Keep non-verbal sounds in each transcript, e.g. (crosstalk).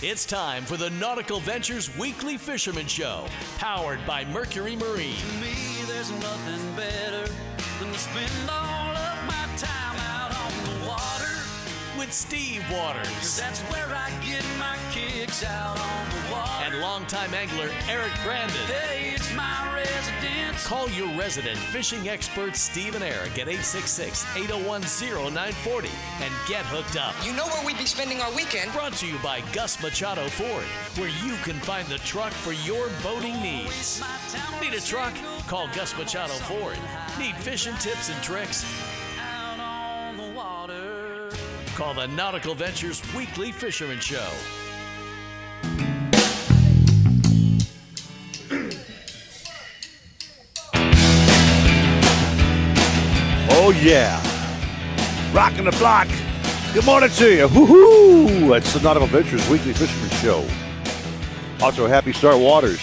It's time for the Nautical Ventures Weekly Fisherman Show, powered by Mercury Marine. To me, there's nothing better than to spend all of my time out on the water. With Steve Waters that's where I get my kicks out on the water. and longtime angler Eric Brandon. hey, it's my residence. Call your resident fishing expert Steve and Eric at 866 801 0940 and get hooked up. You know where we'd be spending our weekend. Brought to you by Gus Machado Ford, where you can find the truck for your boating needs. Need a truck? Call Gus Machado Ford. Need fishing tips and tricks? Out on the water. Call the Nautical Ventures Weekly Fisherman Show. Oh yeah, rocking the block. Good morning to you. Woohoo! It's the Nautical Ventures Weekly Fisherman Show. Also, happy start, Waters.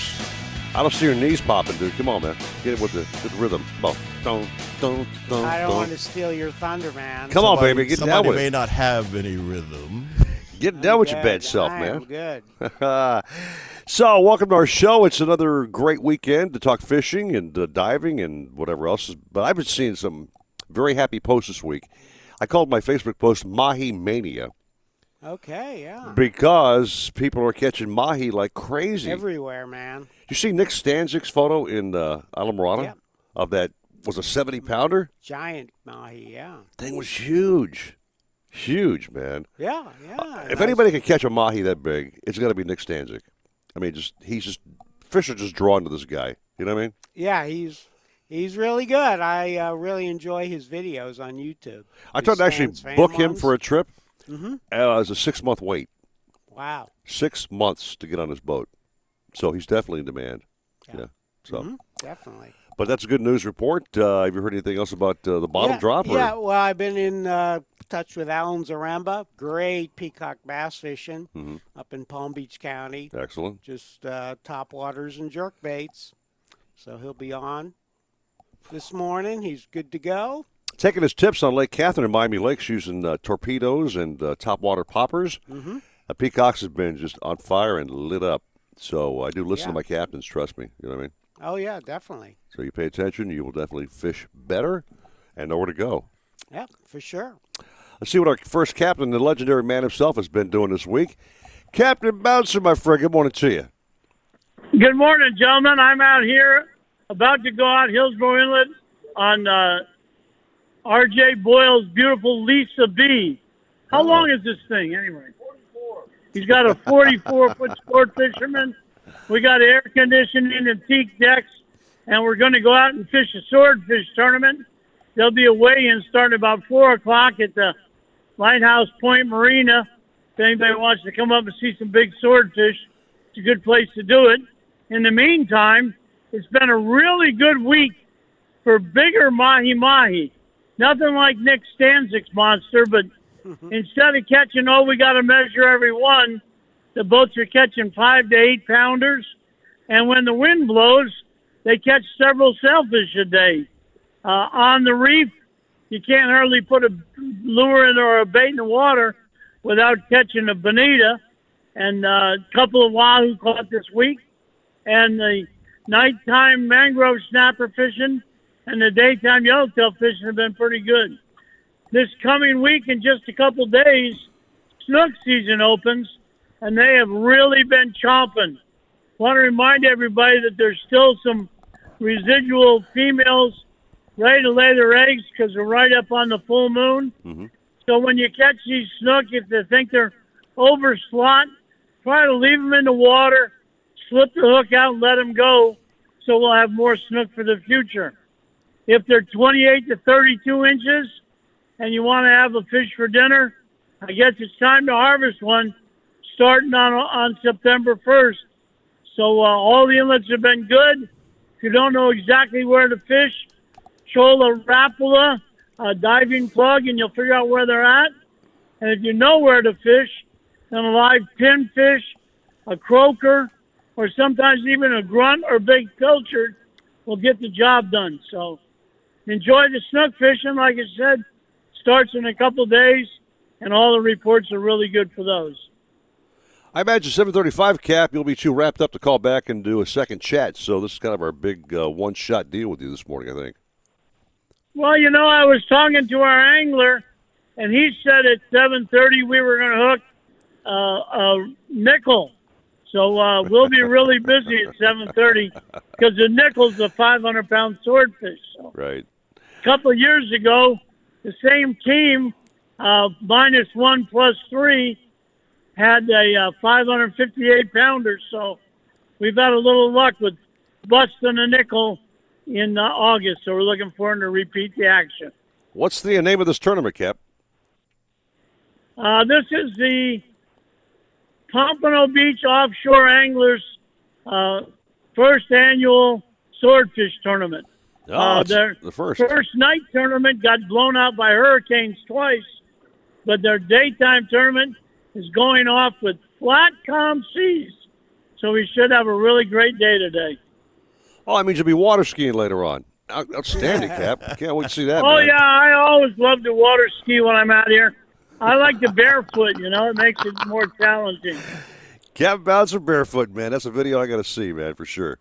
I don't see your knees popping, dude. Come on, man. Get it with the, with the rhythm. Come on. Don't, don't, don't, I don't don't. want to steal your thunder, man. Come on, baby. Get down with. somebody may it. not have any rhythm. (laughs) Get down with your bad self, I man. am good. (laughs) so, welcome to our show. It's another great weekend to talk fishing and uh, diving and whatever else. But I've been seeing some very happy post this week. I called my Facebook post Mahi Mania Okay, yeah. because people are catching mahi like crazy. Everywhere, man. you see Nick Stanczyk's photo in uh, Islamorada Yep. of that was a 70 pounder? Giant mahi, yeah. Thing was huge. Huge, man. Yeah, yeah. If Nice. anybody can catch a mahi that big, it's got to be Nick Stanczyk. I mean, just he's just fish are just drawn to this guy. You know what I mean? Yeah, he's he's really good. I uh, really enjoy his videos on YouTube. I tried to actually book him ones. for a trip. Mm-hmm. Uh, it was a six month wait, Wow. six months to get on his boat. So he's definitely in demand. Yeah. Yeah. So, Mhm, Definitely. but that's a good news report. Uh, have you heard anything else about uh, the bottom yeah, drop? or- Yeah, well, I've been in uh, touch with Alan Zaremba. Great peacock bass fishing Mhm. up in Palm Beach County. Excellent. Just uh, top waters and jerk baits. So he'll be on this morning. He's good to go. Taking his tips on Lake Catherine and Miami Lakes using uh, torpedoes and uh, topwater poppers. Mm-hmm. Uh, Peacocks have been just on fire and lit up. So I do listen Yeah. to my captains. Trust me. You know what I mean. Oh yeah, definitely. So you pay attention, you will definitely fish better and know where to go. Yep, for sure. Let's see what our first captain, the legendary man himself, has been doing this week. Captain Bouncer, my friend. Good morning to you. Good morning, gentlemen. I'm out here about to go out Hillsborough Inlet on uh, R.J. Boyle's beautiful Lisa B. How long is this thing anyway? 44. He's got a 44 foot (laughs) sport fisherman. We got air conditioning and teak decks, and we're going to go out and fish a swordfish tournament. There'll be a weigh-in starting about four o'clock at the Lighthouse Point Marina. If anybody wants to come up and see some big swordfish, it's a good place to do it. In the meantime, it's been a really good week for bigger mahi mahi. Nothing like Nick Stanczyk's monster, but instead of catching, oh, we got to measure every one, the boats are catching five to eight pounders. And when the wind blows, they catch several sailfish a day. Uh, on the reef, you can't hardly put a lure in or a bait in the water without catching a bonita and uh, a couple of wahoo caught this week. And the nighttime mangrove snapper fishing and the daytime yellowtail fishing have been pretty good. This coming week, in just a couple days, snook season opens, and they have really been chomping. Want to remind everybody that there's still some residual females ready to lay their eggs because they're right up on the full moon. Mm-hmm. So when you catch these snook, if they think they're over slot, try to leave them in the water, slip the hook out, and let them go. So we'll have more snook for the future. If they're 28 to 32 inches, and you want to have a fish for dinner, I guess it's time to harvest one, starting on on September 1st. So uh, all the inlets have been good. If you don't know exactly where to fish, Chola Rapala, a diving plug, and you'll figure out where they're at. And if you know where to fish, then a live pinfish, a croaker, or sometimes even a grunt or big pilchard will get the job done. So enjoy the snook fishing. Like I said, starts in a couple days, and all the reports are really good for those. I imagine 7:35 cap. You'll be too wrapped up to call back and do a second chat. So this is kind of our big uh, one-shot deal with you this morning, I think. Well, you know, I was talking to our angler, and he said at 7:30 we were going to hook uh, a nickel. So uh, we'll be really busy at 7:30 because the nickel's a 500 pound swordfish. So Right. a couple of years ago, the same team, uh, minus one plus three, had a uh, 558 pounder. So we've had a little luck with busting a nickel in uh, August. So we're looking forward to repeat the action. What's the name of this tournament, Cap? Uh, this is the Pompano Beach Offshore Anglers uh, first annual swordfish tournament. Oh, Uh, their the first. first night tournament got blown out by hurricanes twice, but their daytime tournament is going off with flat, calm seas. So we should have a really great day today. Oh, that means you'll be water skiing later on. Out- Outstanding, Cap. Can't wait to see that. Oh man. yeah, I always love to water ski when I'm out here. I like the barefoot. You know, it makes it more challenging. Cap Bouncer barefoot, man. That's a video I got to see, man, for sure.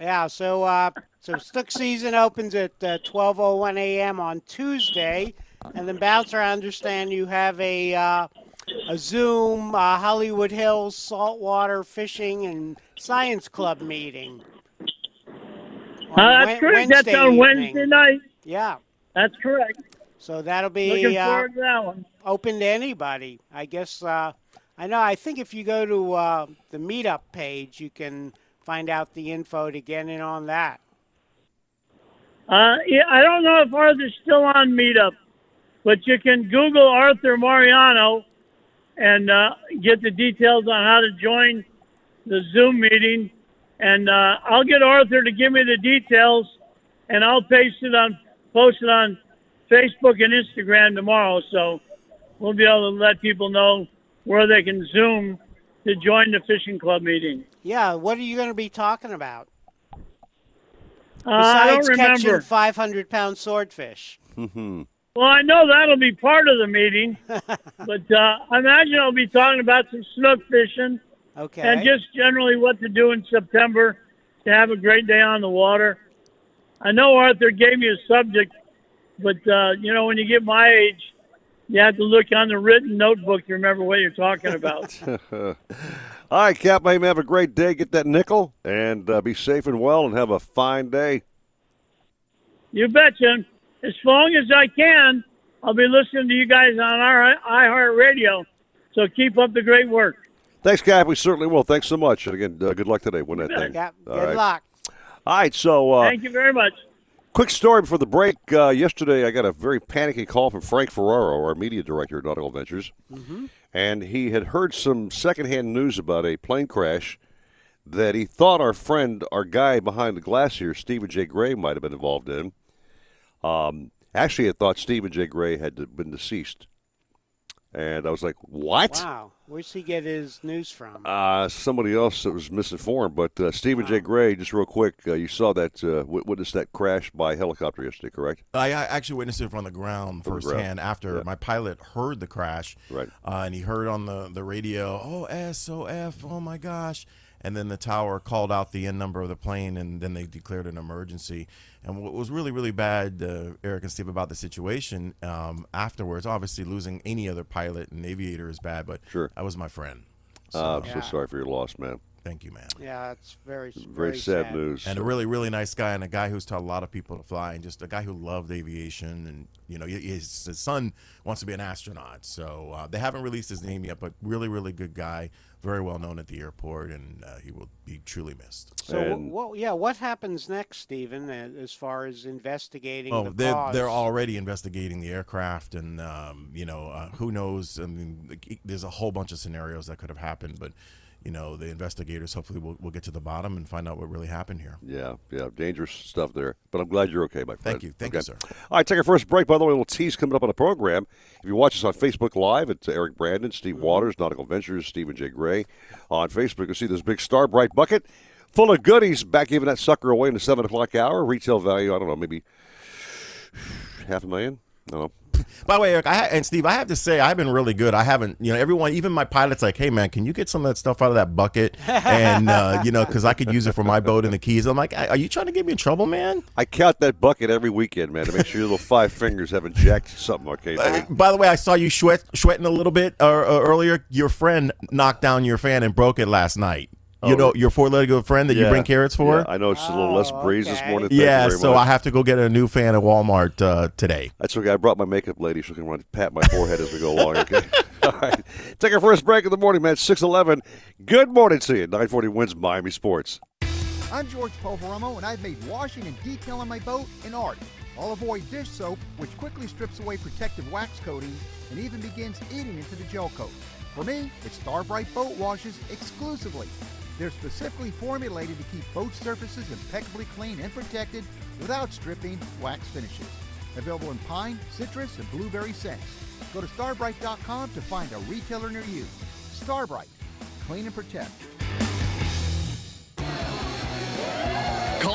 Yeah, so uh, so Snook season opens at uh, 12:01 a.m. on Tuesday, and then Bouncer, I understand you have a uh, a Zoom uh, Hollywood Hills saltwater fishing and science club meeting. on Uh, that's Wed- correct. That's on evening. Wednesday night. Yeah, That's correct. So that'll be uh, that open to anybody. I guess uh, I know. I think if you go to uh, the meetup page, you can find out the info to get in on that. Uh, yeah, I don't know if Arthur's still on Meetup, but you can Google Arthur Mariano and uh, get the details on how to join the Zoom meeting. And uh, I'll get Arthur to give me the details, and I'll paste it on, post it on Facebook and Instagram tomorrow. So we'll be able to let people know where they can Zoom to join the fishing club meeting. Yeah, what are you going to be talking about? Uh, I Besides don't catching 500 pound swordfish. Well, I know that'll be part of the meeting, (laughs) but uh, I imagine I'll be talking about some snook fishing Okay. and just generally what to do in September to have a great day on the water. I know Arthur gave me a subject, but uh, you know when you get my age, you have to look on the written notebook to remember what you're talking about. (laughs) All right, Cap, may have a great day. Get that nickel and uh, be safe and well and have a fine day. you betcha. As long as I can, I'll be listening to you guys on our iHeartRadio. So keep up the great work. Thanks, Cap. We certainly will. Thanks so much. And again, uh, good luck today. Win that thing. Yeah, All good right. luck. All right, so uh, Thank you very much. Quick story before the break. Uh, yesterday, I got a very panicky call from Frank Ferraro, our media director at Nautical Ventures. And he had heard some secondhand news about a plane crash that he thought our friend, our guy behind the glass here, Stephen J. Gray, might have been involved in. Um, actually, I thought Stephen J. Gray had been deceased. And I was like, what? Wow. Where's he get his news from? Uh, somebody else that was misinformed, but uh, Stephen J. Gray, just real quick, uh, you saw that, uh, witnessed that crash by helicopter yesterday, correct? I, I actually witnessed it from the ground From the ground. firsthand after Yeah. my pilot heard the crash. Right. Uh, and he heard on the, the radio, oh, SOF, oh my gosh. And then the tower called out the end number of the plane, and then they declared an emergency. And what was really, really bad, uh, Eric and Steve, about the situation um, afterwards, obviously losing any other pilot and aviator is bad, but Sure. that was my friend. So Uh, I'm Yeah. so sorry for your loss, man. Thank you, man. yeah, it's very, very, Very, sad, news. and a really really nice guy and a guy who's taught a lot of people to fly and just a guy who loved aviation and you know his, his son wants to be an astronaut so uh, they haven't released his name yet but really really good guy very well known at the airport and uh, he will be truly missed So, And- what, yeah, what happens next, Stephen, uh, as far as investigating oh the they're, cause? they're already investigating the aircraft and um, you know uh, who knows i mean there's a whole bunch of scenarios that could have happened but you know the investigators hopefully will, will get to the bottom and find out what really happened here yeah, yeah, dangerous stuff there. But I'm glad you're okay, my friend. Thank you. Thank you, sir. All right, take our first break. By the way, a little tease coming up on the program. If you watch us on Facebook Live, it's Eric Brandon, Steve Waters, Nautical Ventures, Stephen J. Gray. On Facebook, you'll see this big Star brite bucket full of goodies. Back giving that sucker away in the 7 o'clock hour. Retail value, I don't know, maybe half a million? I don't know. By the way, Eric, I ha- and Steve, I have to say I've been really good. I haven't, you know, everyone, even my pilot's like, "Hey, man, can you get some of that stuff out of that bucket?" And uh, you know, because I could use it for my boat in the Keys. I'm like, "Are you trying to get me in trouble, man?" I count that bucket every weekend, man, to make sure your little five fingers haven't jacked something. Okay. Uh, by the way, I saw you sweat, sweating a little bit uh, uh, earlier. Your friend knocked down your fan and broke it last night. You Oh. know your four-legged friend that you bring carrots for. Yeah, I know it's a little less Oh, breeze this morning. Thank you Yeah, very so much. I have to go get a new fan at Walmart uh, today. That's okay. I brought my makeup lady. So she can run pat my forehead as we go along. Okay. (laughs) All right. Take our first break of the morning, man. Six eleven. Good morning to you. Nine forty wins Miami Sports. I'm George Poveromo, and I've made washing and detailing my boat an art. I'll avoid dish soap, which quickly strips away protective wax coatings and even begins eating into the gel coat. For me, it's Star brite Boat Washes exclusively. They're specifically formulated to keep boat surfaces impeccably clean and protected without stripping wax finishes. Available in pine, citrus, and blueberry scents. Go to starbrite.com to find a retailer near you. Star brite, clean and protect.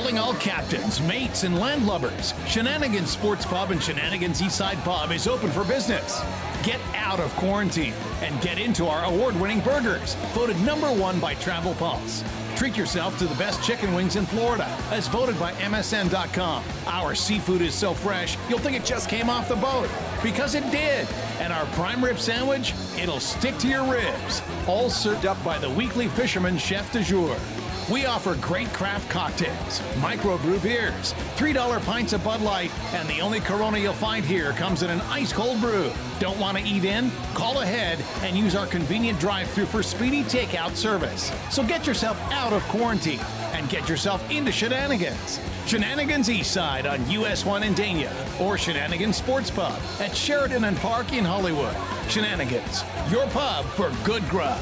Calling all captains, mates, and landlubbers. Shenanigans Sports Pub and Shenanigans Eastside Pub is open for business. Get out of quarantine and get into our award winning burgers, voted number one by Travel Pulse. Treat yourself to the best chicken wings in Florida, as voted by MSN.com. Our seafood is so fresh, you'll think it just came off the boat. Because it did. And our prime rib sandwich, it'll stick to your ribs. All served up by the weekly fisherman chef de jour. We offer great craft cocktails, microbrew beers, $3 pints of Bud Light, and the only Corona you'll find here comes in an ice cold brew. Don't want to eat in? Call ahead and use our convenient drive through for speedy takeout service. So get yourself out of quarantine and get yourself into shenanigans. Shenanigans Eastside on US 1 in Dania or Shenanigans Sports Pub at Sheridan and Park in Hollywood. Shenanigans, your pub for good grub.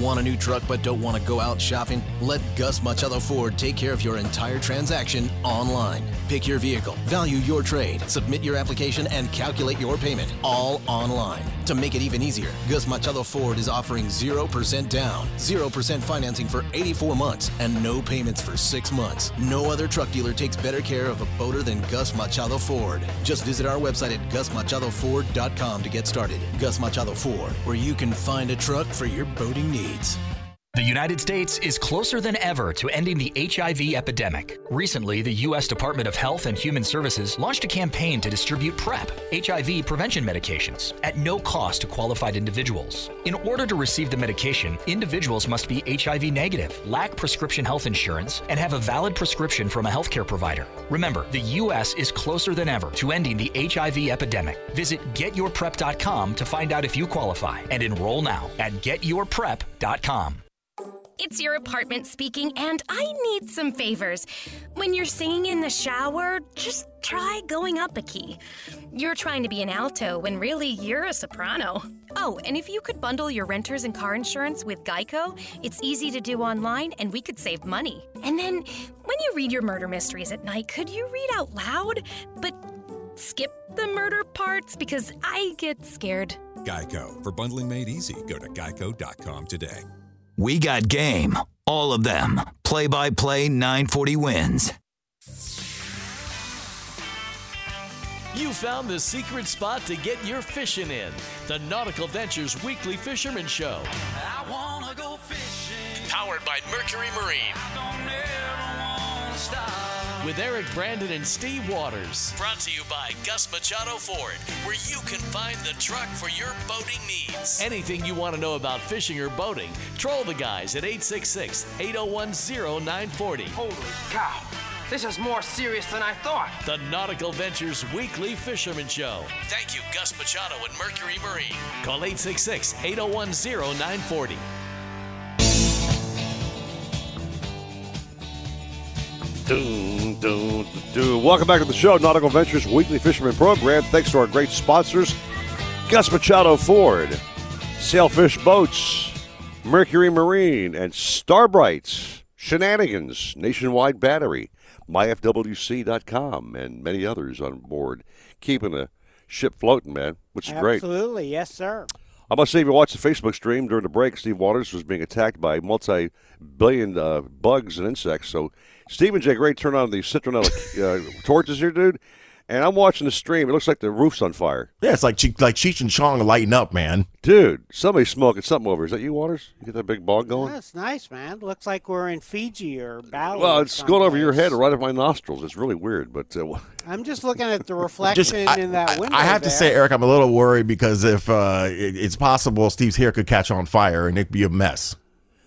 Want a new truck but don't want to go out shopping? Let Gus Machado Ford take care of your entire transaction online. Pick your vehicle, value your trade, submit your application, and calculate your payment all online. To make it even easier, Gus Machado Ford is offering 0% down, 0% financing for 84 months, and no payments for 6 months. No other truck dealer takes better care of a boater than Gus Machado Ford. Just visit our website at gusmachadoford.com to get started. Gus Machado Ford, where you can find a truck for your boating needs. The United States is closer than ever to ending the HIV epidemic. Recently, the U.S. Department of Health and Human Services launched a campaign to distribute PrEP, HIV prevention medications, at no cost to qualified individuals. In order to receive the medication, individuals must be HIV negative, lack prescription health insurance, and have a valid prescription from a healthcare provider. Remember, the U.S. is closer than ever to ending the HIV epidemic. Visit getyourprep.com to find out if you qualify and enroll now at getyourprep.com. It's your apartment speaking, and I need some favors. When you're singing in the shower, just try going up a key. You're trying to be an alto when really you're a soprano. Oh, and if you could bundle your renters and car insurance with Geico, it's easy to do online and we could save money. And then when you read your murder mysteries at night, could you read out loud? But skip the murder parts because I get scared. Geico. For bundling made easy, go to geico.com today. We got game. All of them. Play by play 940 wins. You found the secret spot to get your fishing in. The Nautical Ventures Weekly Fisherman Show. I wanna go fishing. Powered by Mercury Marine. Don't ever wanna stop. with Eric Brandon and Steve Waters. Brought to you by Gus Machado Ford, where you can find the truck for your boating needs. Anything you want to know about fishing or boating, troll the guys at 866 801 0940. Holy cow. This is more serious than I thought. The Nautical Ventures Weekly Fisherman Show. Thank you, Gus Machado and Mercury Marine. Call 866 801 0940. Welcome back to the show, Nautical Ventures Weekly Fisherman Program. Thanks to our great sponsors, Gus Machado Ford, Sailfish Boats, Mercury Marine, and Star brite, Shenanigans, Nationwide Battery, myfwc.com, and many others on board, keeping the ship floating, man, which is great. Absolutely, yes, sir. I must say, if you watched the Facebook stream during the break, Steve Waters was being attacked by multi-billion uh, bugs and insects. So Steve and Jay Gray turned on the citronella uh, torches here, dude. And I'm watching the stream. It looks like the roof's on fire. Yeah, it's like Che- like Cheech and Chong lighting up, man. Dude, somebody's smoking something over. Is that you, Waters? You get that big bog going? That's nice, man. Looks like we're in Fiji or Bali. well, or it's going over your someplace. head right over my nostrils. It's really weird, but uh, (laughs) I'm just looking at the (laughs) reflection I, in that window. I have to say, Eric, I'm a little worried because if uh, it, it's possible Steve's hair could catch on fire and it'd be a mess.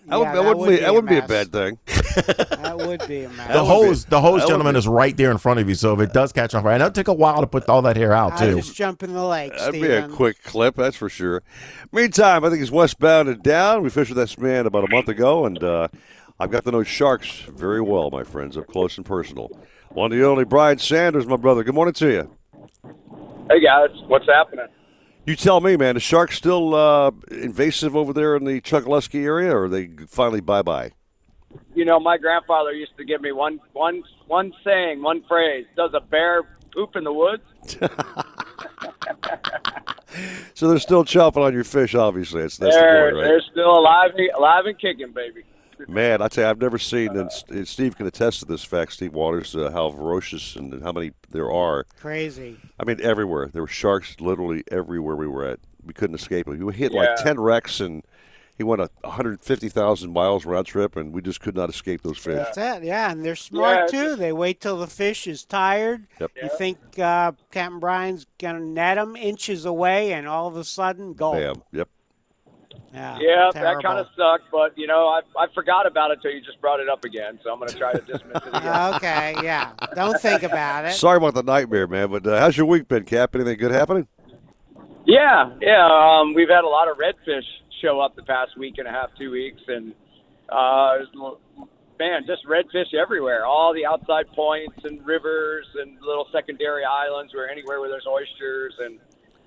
That, would, Yeah, that that wouldn't be, be that a wouldn't be a bad thing. (laughs) that would be a mess. The hose, the hose, gentleman, be- is right there in front of you. So if it does catch on fire, and it'll take a while to put all that hair out I too. just jump in the lake, That'd be a quick clip, that's for sure. Meantime, I think he's westbound and down. We fished with this man about a month ago, and uh, I've got to know sharks very well, my friends, up close and personal. One of the only Brian Sanders, my brother. Good morning to you. Hey guys, what's happening? You tell me, man. Is sharks still uh, invasive over there in the Chokoloskee area, or are they finally bye bye? You know, my grandfather used to give me one one one saying, one phrase. Does a bear poop in the woods? (laughs) (laughs) So they're still chomping on your fish, obviously. That's, that's they're the point, they're still alive, alive and kicking, baby. Man, I tell you, I've never seen, and Steve can attest to this fact, Steve Waters, uh, how ferocious and how many there are. Crazy. I mean, everywhere. There were sharks literally everywhere we were at. We couldn't escape them. We hit like 10 wrecks, and he went a 150,000 miles round trip, and we just could not escape those fish. That's it. Yeah, and they're smart Yeah, too. They wait till the fish is tired. Yep. You think uh, Captain Brian's gonna net them inches away, and all of a sudden, go. Bam. Yep. Yeah, Yeah, that kind of sucked, but you know, I I forgot about it till you just brought it up again. So I'm going to try to dismiss it again. (laughs) okay, yeah. Don't think about it. Sorry about the nightmare, man, but uh, how's your week been, Cap? Anything good happening? Yeah, yeah. Um, we've had a lot of redfish show up the past week and a half, two weeks, and uh, man, just redfish everywhere. All the outside points and rivers and little secondary islands, where anywhere where there's oysters and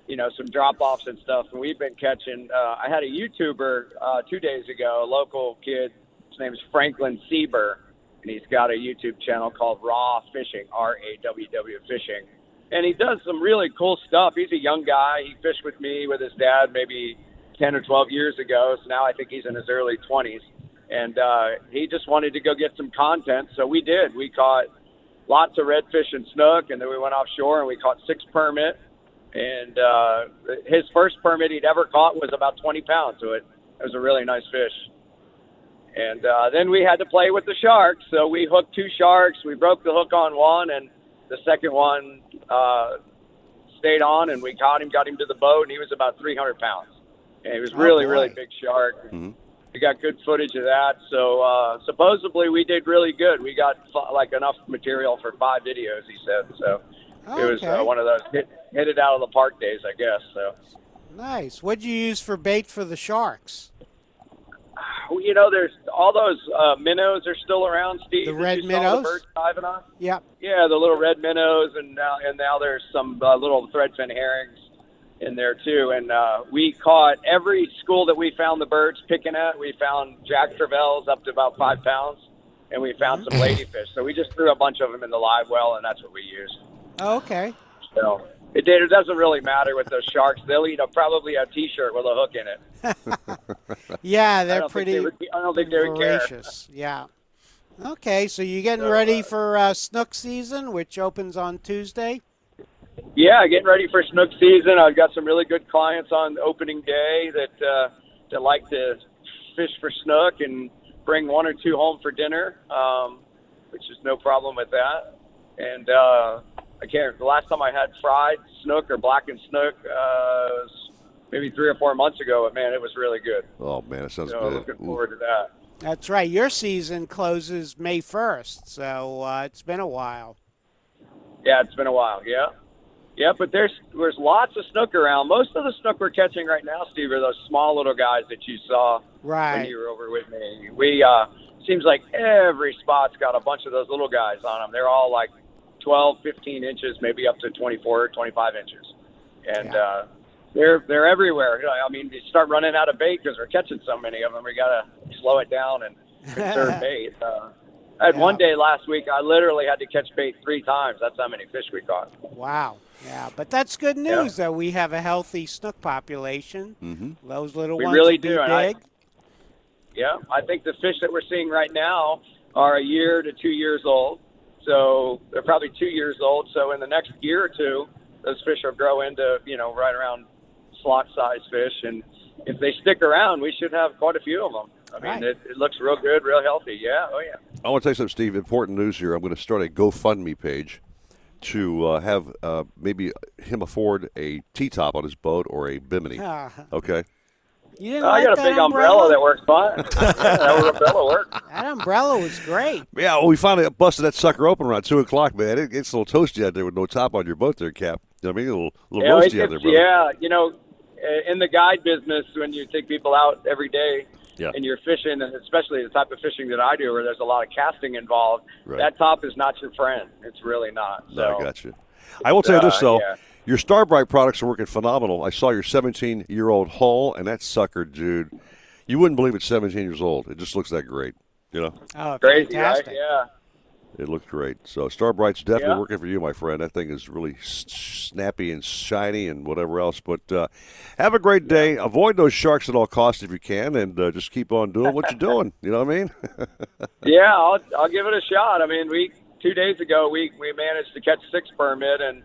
you know some drop offs and stuff. And we've been catching. Uh, I had a YouTuber uh, two days ago, a local kid. His name is Franklin Sieber, and he's got a YouTube channel called Raw Fishing, R A W W Fishing and he does some really cool stuff. He's a young guy. He fished with me with his dad maybe 10 or 12 years ago. So now I think he's in his early 20s. And uh, he just wanted to go get some content. So we did. We caught lots of redfish and snook, and then we went offshore and we caught six permit. And uh, his first permit he'd ever caught was about 20 pounds. So it, it was a really nice fish. And uh, then we had to play with the sharks. So we hooked two sharks. We broke the hook on one, and the second one uh, stayed on, and we caught him, got him to the boat, and he was about 300 pounds. And he was Oh, really, boy. really big shark. Mm-hmm. We got good footage of that. So uh, supposedly we did really good. We got like enough material for five videos. He said so. It was Okay. uh, one of those hit, hit it out of the park days, I guess. So. Nice. What'd you use for bait for the sharks? (sighs) Well, you know, there's all those uh, minnows are still around, Steve. The red minnows? The birds diving on. Yep. Yeah, the little red minnows, and now and now there's some uh, little threadfin herrings in there too. And uh, we caught every school that we found the birds picking at. We found jack crevalles up to about five pounds, and we found some ladyfish. So we just threw a bunch of them in the live well, and that's what we used. Oh, okay. So it, it doesn't really matter with those sharks. They'll eat a, probably a T-shirt with a hook in it. (laughs) Yeah, they're pretty they would- I don't think they would care. voracious. Yeah. Okay, so you getting So, ready uh, for uh, snook season, which opens on Tuesday? Yeah, getting ready for snook season. I've got some really good clients on opening day that uh, that like to fish for snook and bring one or two home for dinner, um, which is no problem with that. and uh, I can't. The last time I had fried snook or blackened snook uh, was maybe three or four months ago. But man, it was really good. Oh man, it sounds So good. looking Ooh. forward to that. That's right. Your season closes May 1st, so uh, it's been a while. Yeah, it's been a while. Yeah, yeah, but there's there's lots of snook around. Most of the snook we're catching right now, Steve, are those small little guys that you saw right. when you were over with me. We uh, seems like every spot's got a bunch of those little guys on them. They're all like 12, 15 inches, maybe up to 24, 25 inches, and uh, they're they're everywhere. I mean, you start running out of bait because we're catching so many of them. We got to slow it down and conserve (laughs) bait. Uh, I had one day last week. I literally had to catch bait three times. That's how many fish we caught. Wow. Yeah, but that's good news that we have a healthy snook population. Mm-hmm. Those little We ones really do, and I- big. Yeah, I think the fish that we're seeing right now are a year to two years old. So they're probably two years old. So in the next year or two, those fish will grow into you know right around slot size fish, and if they stick around, we should have quite a few of them. I mean, Right. it, it looks real good, real healthy. Yeah, oh yeah. I want to tell you something, Steve. Important news here. I'm going to start a GoFundMe page to uh, have uh, maybe him afford a T-top on his boat or a bimini. Ah. Okay. You didn't I like got a big umbrella that works fine. yeah, (laughs) that umbrella works. That umbrella was great. Yeah, well, we finally busted that sucker open around two o'clock, man. It, it's a little toasty out there with no top on your boat, there, Cap. You know what I mean? A little, little Yeah, roasty it- out there, it's- brother. yeah, you know, uh, in the guide business, when you take people out every day Yeah. and you're fishing, and especially the type of fishing that I do, where there's a lot of casting involved, Right. that top is not your friend. It's really not. So, No, I got you. I will tell you this uh, though, yeah. Your Starbright products are working phenomenal. I saw your 17 year old hull, and that sucker, dude, you wouldn't believe it's 17 years old. It just looks that great. You know, Oh, Crazy, fantastic. right? Yeah. it looks great. So Star brite's definitely Yeah. working for you, my friend. That thing is really s- snappy and shiny and whatever else. But uh, have a great day. Avoid those sharks at all costs if you can, and uh, just keep on doing what you're doing. You know what I mean? (laughs) Yeah, I'll, I'll give it a shot. I mean, we two days ago we we managed to catch six permit, and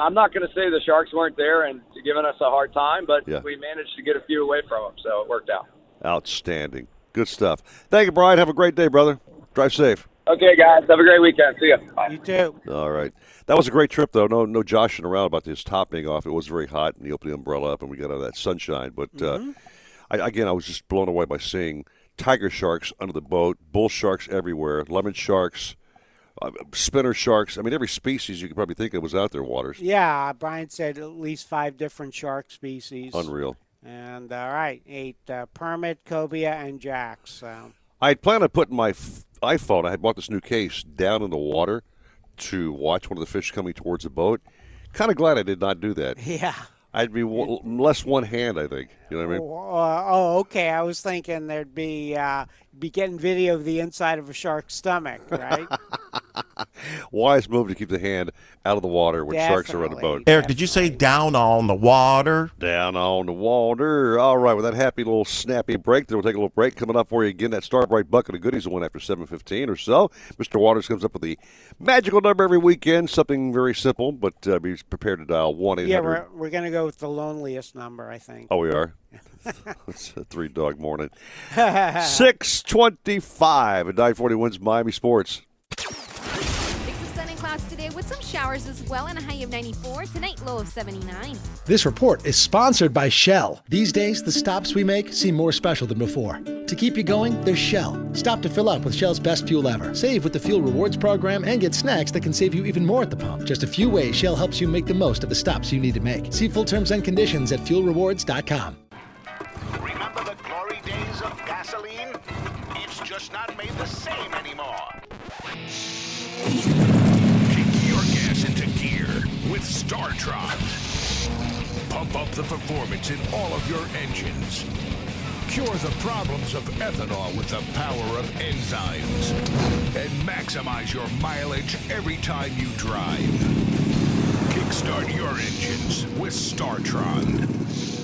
I'm not going to say the sharks weren't there and giving us a hard time, but Yeah. we managed to get a few away from them, so it worked out. Outstanding. Good stuff. Thank you, Brian. Have a great day, brother. Drive safe. Okay, guys, have a great weekend. See ya. Bye. You too. All right. That was a great trip, though. No, no joshing around about this top being off. It was very hot, and he opened the umbrella up, and we got out of that sunshine. But uh, I, again, I was just blown away by seeing tiger sharks under the boat, bull sharks everywhere, lemon sharks, uh, spinner sharks. I mean, every species you could probably think of was out there waters. Yeah, Brian said at least five different shark species. Unreal. And all right, eight uh, permit, cobia, and jacks. So. I had planned on putting my f- iPhone. I had bought this new case down in the water to watch one of the fish coming towards the boat. Kind of glad I did not do that. (laughs) Yeah. I'd be w- less one hand, I think. You know what I mean? Oh, uh, oh, okay. I was thinking there'd be uh, be getting video of the inside of a shark's stomach, right? (laughs) Wise move to keep the hand out of the water when sharks are on the boat. Eric, did you say down on the water? Down on the water. All right, with that happy little snappy break, then we'll take a little break. Coming up for you again, that Star brite bucket of goodies will win after 7.15 or so. Mr. Waters comes up with the magical number every weekend, something very simple, but uh, be prepared to dial 1-800. yeah, we're, we're going to go with the loneliest number, I think. Oh, we are? (laughs) it's a three-dog morning. 625 at 940 wins Miami Sports. Mix of sun and clouds today with some showers as well and a high of 94. Tonight, low of 79. This report is sponsored by Shell. These days, the stops we make seem more special than before. To keep you going, there's Shell. Stop to fill up with Shell's best fuel ever. Save with the Fuel Rewards program and get snacks that can save you even more at the pump. Just a few ways Shell helps you make the most of the stops you need to make. See full terms and conditions at fuelrewards.com. Remember the glory days of gasoline? It's just not made the same anymore. Kick your gas into gear with StarTron. Pump up the performance in all of your engines. Cure the problems of ethanol with the power of enzymes. And maximize your mileage every time you drive. Kickstart your engines with StarTron.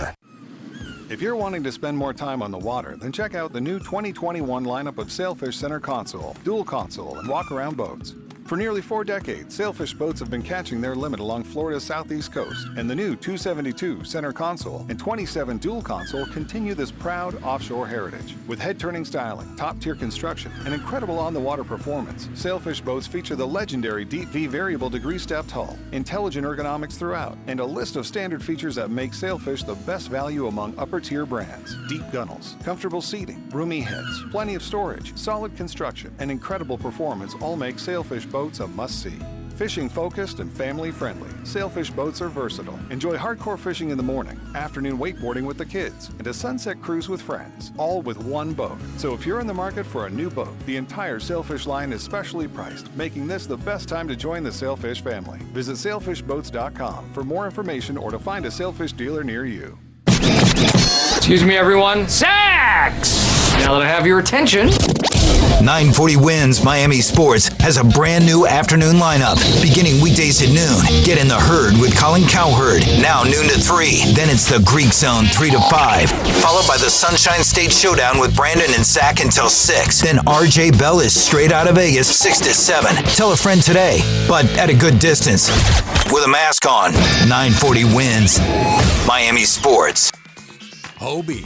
If you're wanting to spend more time on the water, then check out the new 2021 lineup of Sailfish Center Console, Dual Console, and Walk Around boats. For nearly four decades, sailfish boats have been catching their limit along Florida's southeast coast, and the new 272 center console and 27 dual console continue this proud offshore heritage. With head-turning styling, top-tier construction, and incredible on-the-water performance, sailfish boats feature the legendary Deep V variable degree stepped hull, intelligent ergonomics throughout, and a list of standard features that make sailfish the best value among upper-tier brands. Deep gunnels, comfortable seating, roomy heads, plenty of storage, solid construction, and incredible performance all make sailfish boats a must see. Fishing focused and family friendly, Sailfish boats are versatile. Enjoy hardcore fishing in the morning, afternoon wakeboarding with the kids, and a sunset cruise with friends, all with one boat. So if you're in the market for a new boat, the entire Sailfish line is specially priced, making this the best time to join the Sailfish family. Visit sailfishboats.com for more information or to find a Sailfish dealer near you. Excuse me, everyone. Sex! Now that I have your attention. 940 Wins Miami Sports has a brand new afternoon lineup beginning weekdays at noon. Get in the herd with Colin Cowherd, now noon to 3. Then it's the Greek Zone 3 to 5, followed by the Sunshine State Showdown with Brandon and Zach until 6. Then RJ Bell is straight out of Vegas 6 to 7. Tell a friend today, but at a good distance. With a mask on, 940 Wins Miami Sports. Hobie,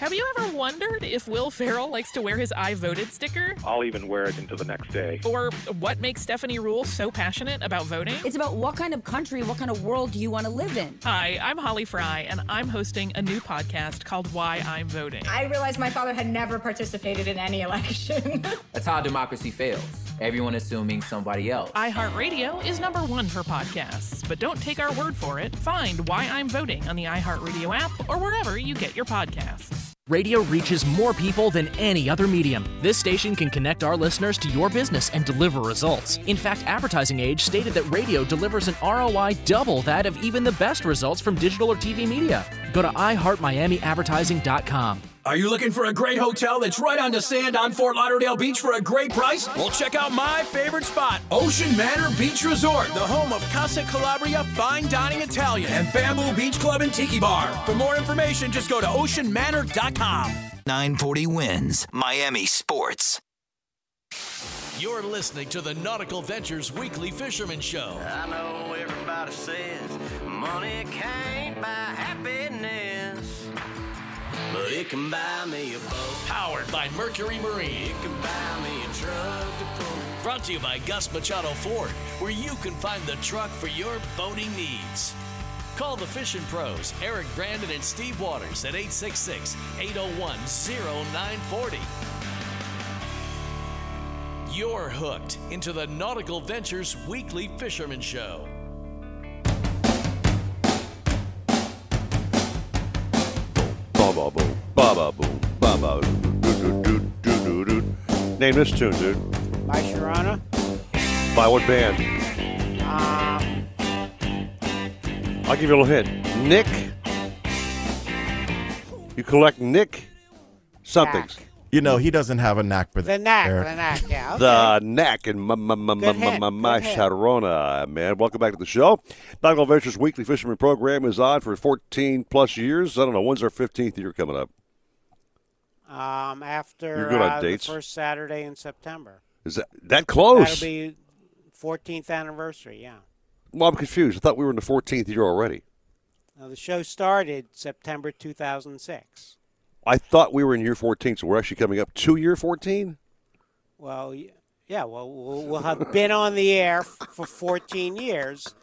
Have you ever wondered if Will Ferrell likes to wear his I voted sticker? I'll even wear it until the next day. Or what makes Stephanie Ruhle so passionate about voting? It's about what kind of country, what kind of world do you want to live in? Hi, I'm Holly Fry, and I'm hosting a new podcast called Why I'm Voting. I realized my father had never participated in any election. (laughs) That's how democracy fails. Everyone assuming somebody else. iHeartRadio is number one for podcasts, but don't take our word for it. Find Why I'm Voting on the iHeartRadio app or wherever you get your podcasts. Radio reaches more people than any other medium. This station can connect our listeners to your business and deliver results. In fact, Advertising Age stated that radio delivers an ROI double that of even the best results from digital or TV media. Go to iHeartMiamiAdvertising.com. Are you looking for a great hotel that's right on the sand on Fort Lauderdale Beach for a great price? Well, check out my favorite spot, Ocean Manor Beach Resort, the home of Casa Calabria Fine Dining Italian and Bamboo Beach Club and Tiki Bar. For more information, just go to oceanmanor.com. 940 Wins Miami Sports. You're listening to the Nautical Ventures Weekly Fisherman Show. I know everybody says money can't buy happiness, but it can buy me a boat. Powered by Mercury Marine. It can buy me a truck to pull. Brought to you by Gus Machado Ford, where you can find the truck for your boating needs. Call the fishing pros, Eric Brandon and Steve Waters at 866 801 0940. You're hooked into the Nautical Ventures Weekly Fisherman Show. Ba boom, ba ba boom, ba ba doo doo doo doo doo. Name this tune, dude. By Sharona. By what band? Um, I'll give you a little hint. Nick. You collect Nick somethings. You know, he doesn't have a knack for the knack, Eric. the knack, yeah. Okay. The knack and my, my, my, my, Good my, my, my. Sharona, man. Welcome back to the show. Nautical Ventures Weekly Fisherman Program is on for 14 plus years. I don't know, when's our 15th year coming up? um, after You're good on uh, the dates. first Saturday in September. Is that that close? That'll be 14th anniversary, yeah. well, I'm confused. I thought we were in the 14th year already. Now, the show started September 2006. I thought we were in year 14, so we're actually coming up to year 14. Well, yeah. Well, we'll, we'll have been on the air for 14 years.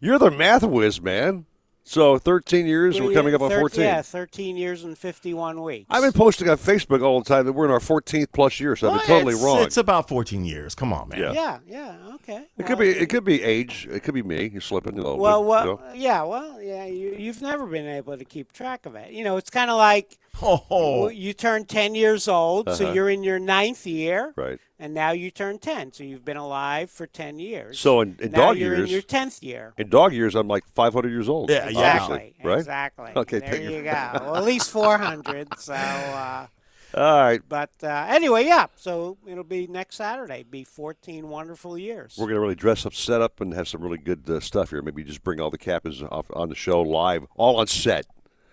You're the math whiz, man. So 13 years, we're coming up on 14. Yeah, 13 years and 51 weeks. I've been posting on Facebook all the time that we're in our 14th plus year, so I've been totally it's, wrong. It's about 14 years. Come on, man. Yeah. Yeah, yeah, okay. It could be. It could be age. It could be me. You're slipping a little Well, bit. well, you know? yeah, well, yeah. You, you've never been able to keep track of it. You know, it's kind of like oh. you turn ten years old, so Uh-huh. you're in your ninth year, Right. And now you turn ten, so you've been alive for ten years. So in, in now dog you're years, in your tenth year. In dog years, I'm like 500 years old. Yeah, Exactly. Right. Exactly. Okay. There thank you go. Well, at least four hundred. So. Uh, (laughs) All right. But uh, anyway, yeah. So it'll be next Saturday. Be 14 wonderful years. We're gonna really dress up, set up, and have some really good uh, stuff here. Maybe just bring all the captains off on the show live, all on set.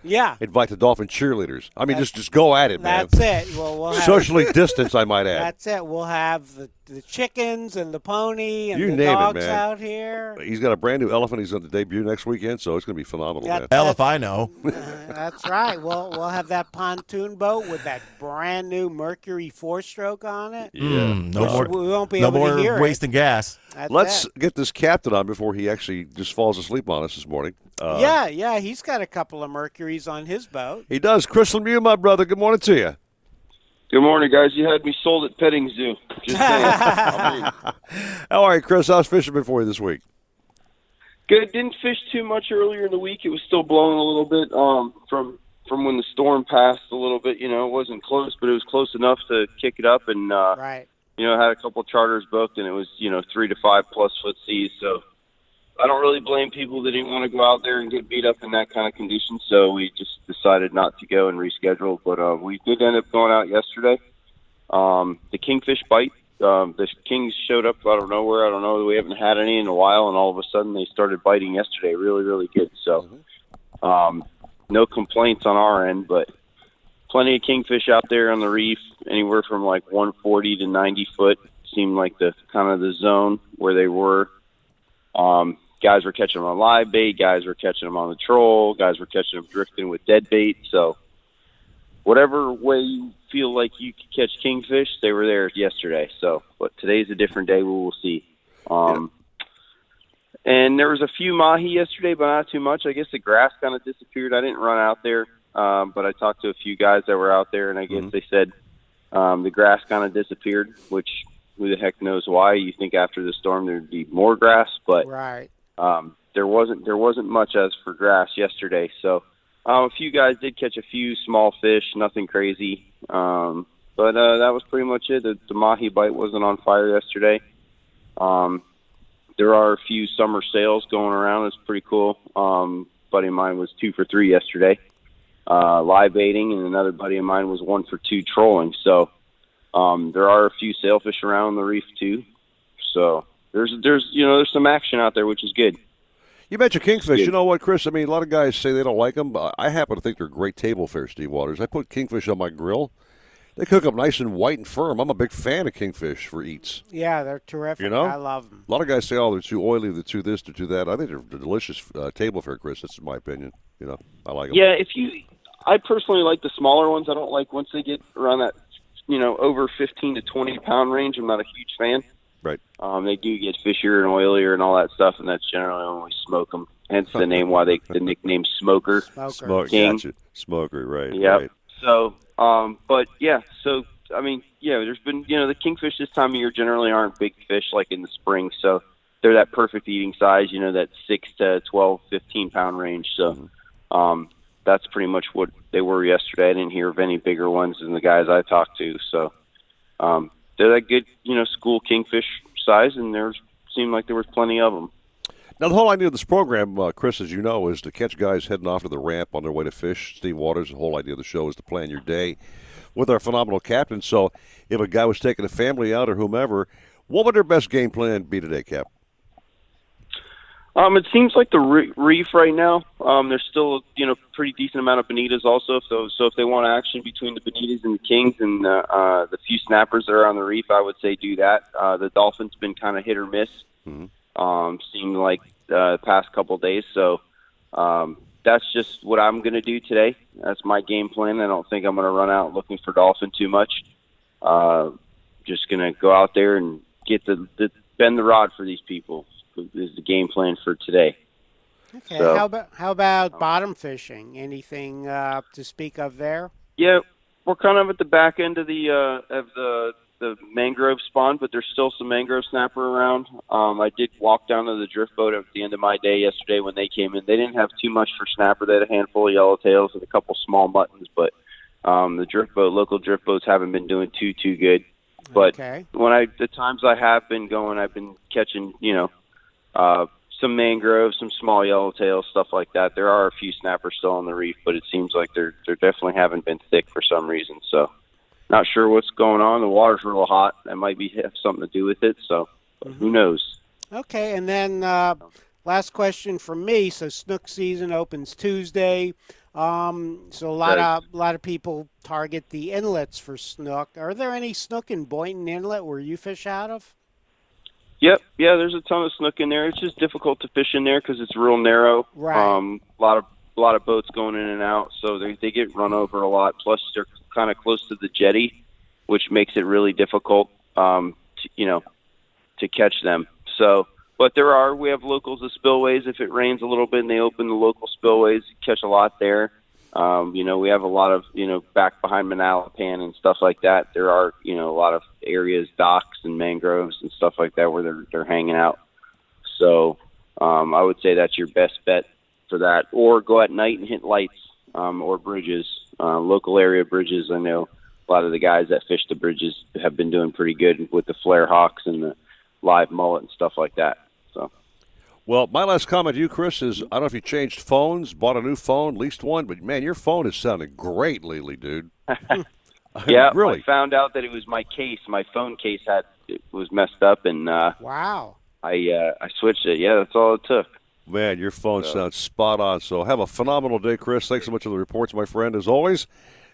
Yeah. Invite the Dolphin cheerleaders. I mean, That's- just just go at it, man. That's it. Well, we'll Socially distanced, I might add. That's it. We'll have the, the chickens and the pony and You the name it, dogs man. out here. He's got a brand new elephant. He's going to debut next weekend, so it's going to be phenomenal, Yeah, man. If I know. (laughs) That's right. We'll we'll have that pontoon boat with that brand new Mercury four stroke on it. Mm, no Which more. We won't be no able more to hear wasting gas. That's Let's it. get this captain on before he actually just falls asleep on us this morning. Uh, yeah, yeah. He's got a couple of Mercuries on his boat. He does. Chris Lemieux, my brother. Good morning to you. Good morning, guys. You had me sold at petting zoo. Just saying. (laughs) How are you, Chris? How's fishing been for you this week? Good. Didn't fish too much earlier in the week. It was still blowing a little bit um, from from when the storm passed a little bit. You know, it wasn't close, but it was close enough to kick it up. And uh, Right. you know, had a couple charters booked, and it was you know three to five plus foot seas. So I don't really blame people that didn't want to go out there and get beat up in that kind of condition. So we just decided not to go and reschedule. But uh, we did end up going out yesterday. Um, the kingfish bite. Um, the kings showed up out of nowhere. I don't know. We haven't had any in a while, and all of a sudden they started biting yesterday. Really, really good. So, um, no complaints on our end, but plenty of kingfish out there on the reef. Anywhere from like 140 to 90 foot seemed like the kind of the zone where they were. Um, guys were catching them on live bait. Guys were catching them on the troll. Guys were catching them drifting with dead bait. So, whatever way you feel like you could catch kingfish, they were there yesterday. So, but today's a different day. We will see. Um, And there was a few mahi yesterday, but not too much. I guess the grass kind of disappeared. I didn't run out there, um, but I talked to a few guys that were out there, and I guess they said um, the grass kind of disappeared. Which who the heck knows why? You think after the storm there'd be more grass, but Right. Um, there wasn't there wasn't much as for grass yesterday. So um, a few guys did catch a few small fish, nothing crazy. Um, but uh, that was pretty much it. The, the mahi bite wasn't on fire yesterday. Um, there are a few summer sales going around. It's pretty cool. Um, buddy of mine was two for three yesterday, uh, live baiting, and another buddy of mine was one for two trolling. So um, there are a few sailfish around the reef too. So there's there's you know there's some action out there, which is good. You mentioned kingfish. Yeah. You know what, Chris? I mean, a lot of guys say they don't like them, but I happen to think they're great table fare, Steve Waters. I put kingfish on my grill. They cook up nice and white and firm. I'm a big fan of kingfish for eats. Yeah, they're terrific. You know, I love them. A lot of guys say, "Oh, they're too oily, they're too this, they're too that." I think they're they're delicious uh, table fare, Chris. That's my opinion. You know, I like them. Yeah, if you, I personally like the smaller ones. I don't like once they get around that, you know, over 15 to 20 pound range. I'm not a huge fan. Right. Um, they do get fishier and oilier and all that stuff, and that's generally when we smoke them. Hence the name why they the nickname Smoker. Smoke, King. gotcha. Smoker, right? Yep. Right. So, um, but yeah, so I mean, yeah, there's been you know the kingfish this time of year generally aren't big fish like in the spring, so they're that perfect eating size, you know, that six to 12, 15 pound range. So, um, that's pretty much what they were yesterday. I didn't hear of any bigger ones than the guys I talked to. So, um, they're that good, you know, school kingfish size, and there seemed like there was plenty of them. Now, the whole idea of this program, uh, Chris, as you know, is to catch guys heading off to the ramp on their way to fish. Steve Waters, the whole idea of the show is to plan your day with our phenomenal captain. So, if a guy was taking a family out or whomever, what would their best game plan be today, Cap? Um, it seems like the re- reef right now. Um, there's still you know pretty decent amount of bonitas also. So so if they want action between the bonitas and the kings and uh, uh, the few snappers that are on the reef, I would say do that. Uh, the dolphins been kind of hit or miss. Um, seemed like uh, the past couple days. So um, that's just what I'm going to do today. That's my game plan. I don't think I'm going to run out looking for dolphin too much. Uh, just going to go out there and get the, the bend the rod for these people. Is the game plan for today. Okay. So- how about how about bottom fishing? Anything uh, to speak of there? Yeah, we're kind of at the back end of the uh, of the the mangrove spawn, but there's still some mangrove snapper around. Um, I did walk down to the drift boat at the end of my day yesterday when they came in. They didn't have too much for snapper. They had a handful of yellowtails and a couple small muttons, but um, the drift boat, local drift boats, haven't been doing too too good. But Okay. when I the times I have been going, I've been catching you know uh, some mangroves, some small yellowtails, stuff like that. There are a few snappers still on the reef, but it seems like they're they definitely haven't been thick for some reason. So not sure what's going on. The water's real hot. That might be have something to do with it. So but who knows? Okay, and then uh, last question from me. So snook season opens Tuesday. Um, so a lot Right. of a lot of people target the inlets for snook. Are there any snook in Boynton Inlet where you fish out of? Yep, yeah. There's a ton of snook in there. It's just difficult to fish in there because it's real narrow. Right. Um, a lot of a lot of boats going in and out, so they they get run over a lot. Plus, they're kind of close to the jetty, which makes it really difficult. Um, to, you know, to catch them. So, but there are we have locals of spillways. If it rains a little bit and they open the local spillways, you catch a lot there. Um, you know, we have a lot of you know back behind Manalapan and stuff like that. There are you know a lot of areas, docks and mangroves and stuff like that where they're they're hanging out. So um, I would say that's your best bet for that. Or go at night and hit lights um, or bridges, uh, local area bridges. I know a lot of the guys that fish the bridges have been doing pretty good with the flare hawks and the live mullet and stuff like that. So Well, my last comment to you, Chris, is I don't know if you changed phones, bought a new phone, leased one, but man, your phone is sounding great lately, dude. (laughs) (laughs) yeah, really. I found out that it was my case. My phone case had it was messed up, and uh, Wow. I uh, I switched it. Yeah, that's all it took. Man, your phone So- sounds spot on. So have a phenomenal day, Chris. Thanks so much for the reports, my friend, as always.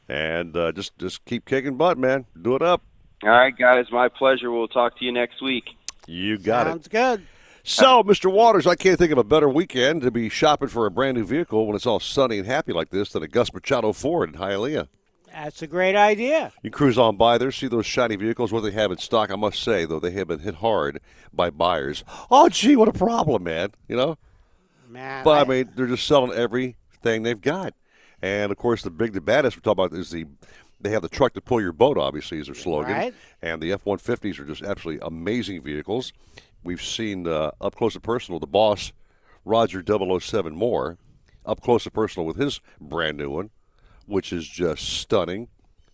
And uh, just just keep kicking butt, man. Do it up. All right, guys, my pleasure. We'll talk to you next week. You got Sounds it. Sounds good. So, Mr. Waters, I can't think of a better weekend to be shopping for a brand new vehicle when it's all sunny and happy like this than a Gus Machado Ford in Hialeah. That's a great idea. You cruise on by there, see those shiny vehicles, what they have in stock. I must say, though, they have been hit hard by buyers. Oh, gee, what a problem, man. You know? Man, But I mean, they're just selling everything they've got. And of course, the big, the baddest we're talking about is the. They have the truck to pull your boat. Obviously, is their slogan. Right. And the F one fifties are just absolutely amazing vehicles. We've seen uh, up close and personal the boss, Roger 007 Moore, up close and personal with his brand new one, which is just stunning.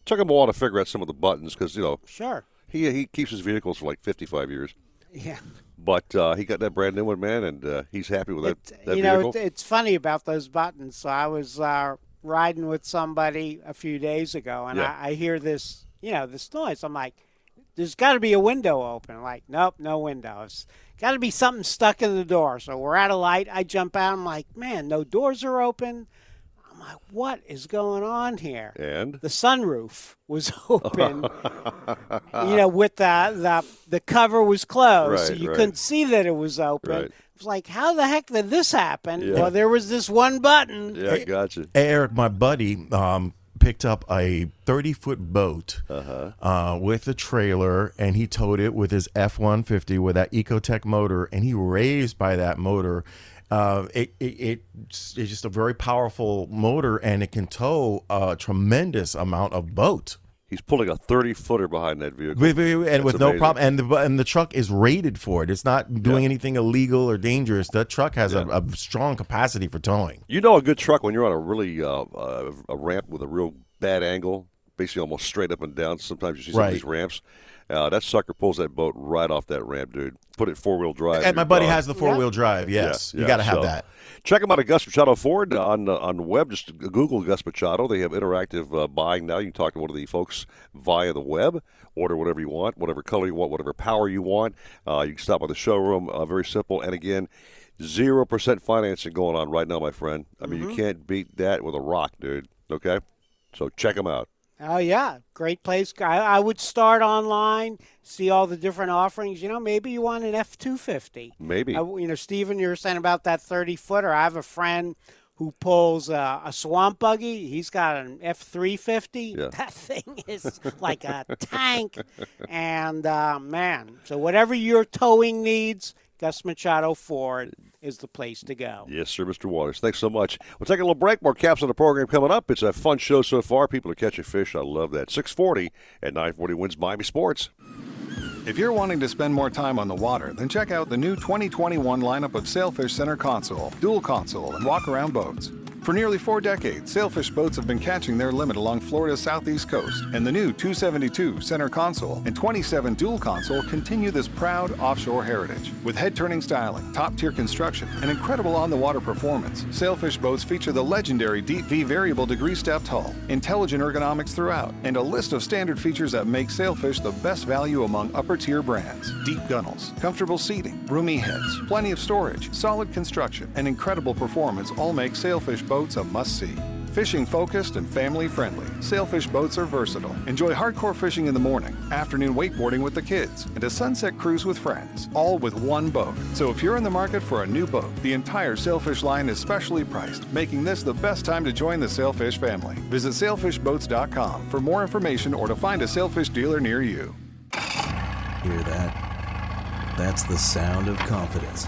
Took him a while to figure out some of the buttons because you know Sure. he he keeps his vehicles for like fifty five years. Yeah. But uh, he got that brand new one, man, and uh, he's happy with that, that you vehicle. know, it, it's funny about those buttons. So I was uh, riding with somebody a few days ago, and Yeah. I, I hear this, you know, this noise. I'm like, "There's got to be a window open." Like, nope, no windows. Got to be something stuck in the door. So we're out of light. I jump out. I'm like, man, no doors are open. I'm like, what is going on here? And The sunroof was (laughs) open. you know, (laughs) with the the the cover was closed, so Right, you right. couldn't see that it was open. Right. It was like, how the heck did this happen? Yeah. Well, there was this one button. Yeah, gotcha. Hey, Eric, my buddy, um, picked up a 30 foot boat Uh-huh. uh, with a trailer and he towed it with his F 150 with that Ecotech motor and he raised by that motor. Uh, it, it, it's, it's just a very powerful motor and it can tow a tremendous amount of boat. He's pulling a 30 footer behind that vehicle. With, with- and That's with no amazing. problem, and the and the truck is rated for it. It's not doing anything illegal or dangerous. The truck has a, a strong capacity for towing. You know a good truck when you're on a really uh, uh, a ramp with a real bad angle, basically almost straight up and down. Sometimes you see some Right. of these ramps. Uh, that sucker pulls that boat right off that ramp, dude. Put it four wheel drive. And my buddy gone. has the four wheel drive. Yes, Yeah, you yeah, got to have so- that. Check them out at Gus Machado Ford on uh, on the web. Just Google Gus Machado. They have interactive uh, buying now. You can talk to one of the folks via the web. Order whatever you want, whatever color you want, whatever power you want. Uh, you can stop by the showroom. Uh, very simple. And again, zero percent financing going on right now, my friend. I mean, you can't beat that with a rock, dude. Okay, so check them out. Oh yeah, great place. I, I would start online, see all the different offerings. You know, maybe you want an F two fifty. Maybe. Uh, you know, Stephen, you were saying about that thirty footer. I have a friend who pulls uh, a swamp buggy. He's got an F three fifty. (laughs) That thing is like a tank, and uh, man. So whatever your towing needs, Gus Machado Ford is the place to go. Yes, sir, Mr. Waters. Thanks so much. We'll take a little break. More caps on the program coming up. It's a fun show so far. People are catching fish. I love that. 640 at 940 wins Miami Sports. If you're wanting to spend more time on the water, then check out the new 2021 lineup of Sailfish Center Console, Dual Console, and Walk Around boats. For nearly four decades, Sailfish boats have been catching their limit along Florida's southeast coast, and the new 272 Center Console and 27 Dual Console continue this proud offshore heritage. With head-turning styling, top-tier construction, and incredible on-the-water performance, Sailfish boats feature the legendary Deep V variable degree stepped hull, intelligent ergonomics throughout, and a list of standard features that make Sailfish the best value among upper-tier brands. Deep gunnels, comfortable seating, roomy heads, plenty of storage, solid construction, and incredible performance all make Sailfish boats a must-see. Fishing focused and family friendly, Sailfish boats are versatile. Enjoy hardcore fishing in the morning, afternoon wakeboarding with the kids, and a sunset cruise with friends, all with one boat. So if you're in the market for a new boat, the entire Sailfish line is specially priced, making this the best time to join the Sailfish family. Visit sailfishboats.com for more information or to find a Sailfish dealer near you. Hear that? That's the sound of confidence.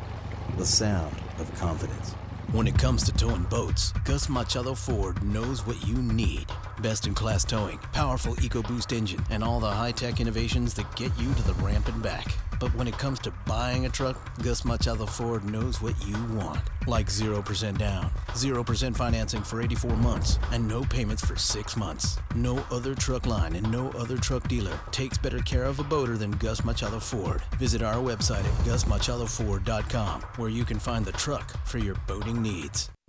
the sound of confidence. When it comes to towing boats, Gus Machado Ford knows what you need. Best in class towing, powerful EcoBoost engine, and all the high tech innovations that get you to the ramp and back. But when it comes to buying a truck, Gus Machado Ford knows what you want. Like 0% down, 0% financing for 84 months, and no payments for 6 months. No other truck line and no other truck dealer takes better care of a boater than Gus Machado Ford. Visit our website at gusmachadoford.com where you can find the truck for your boating needs.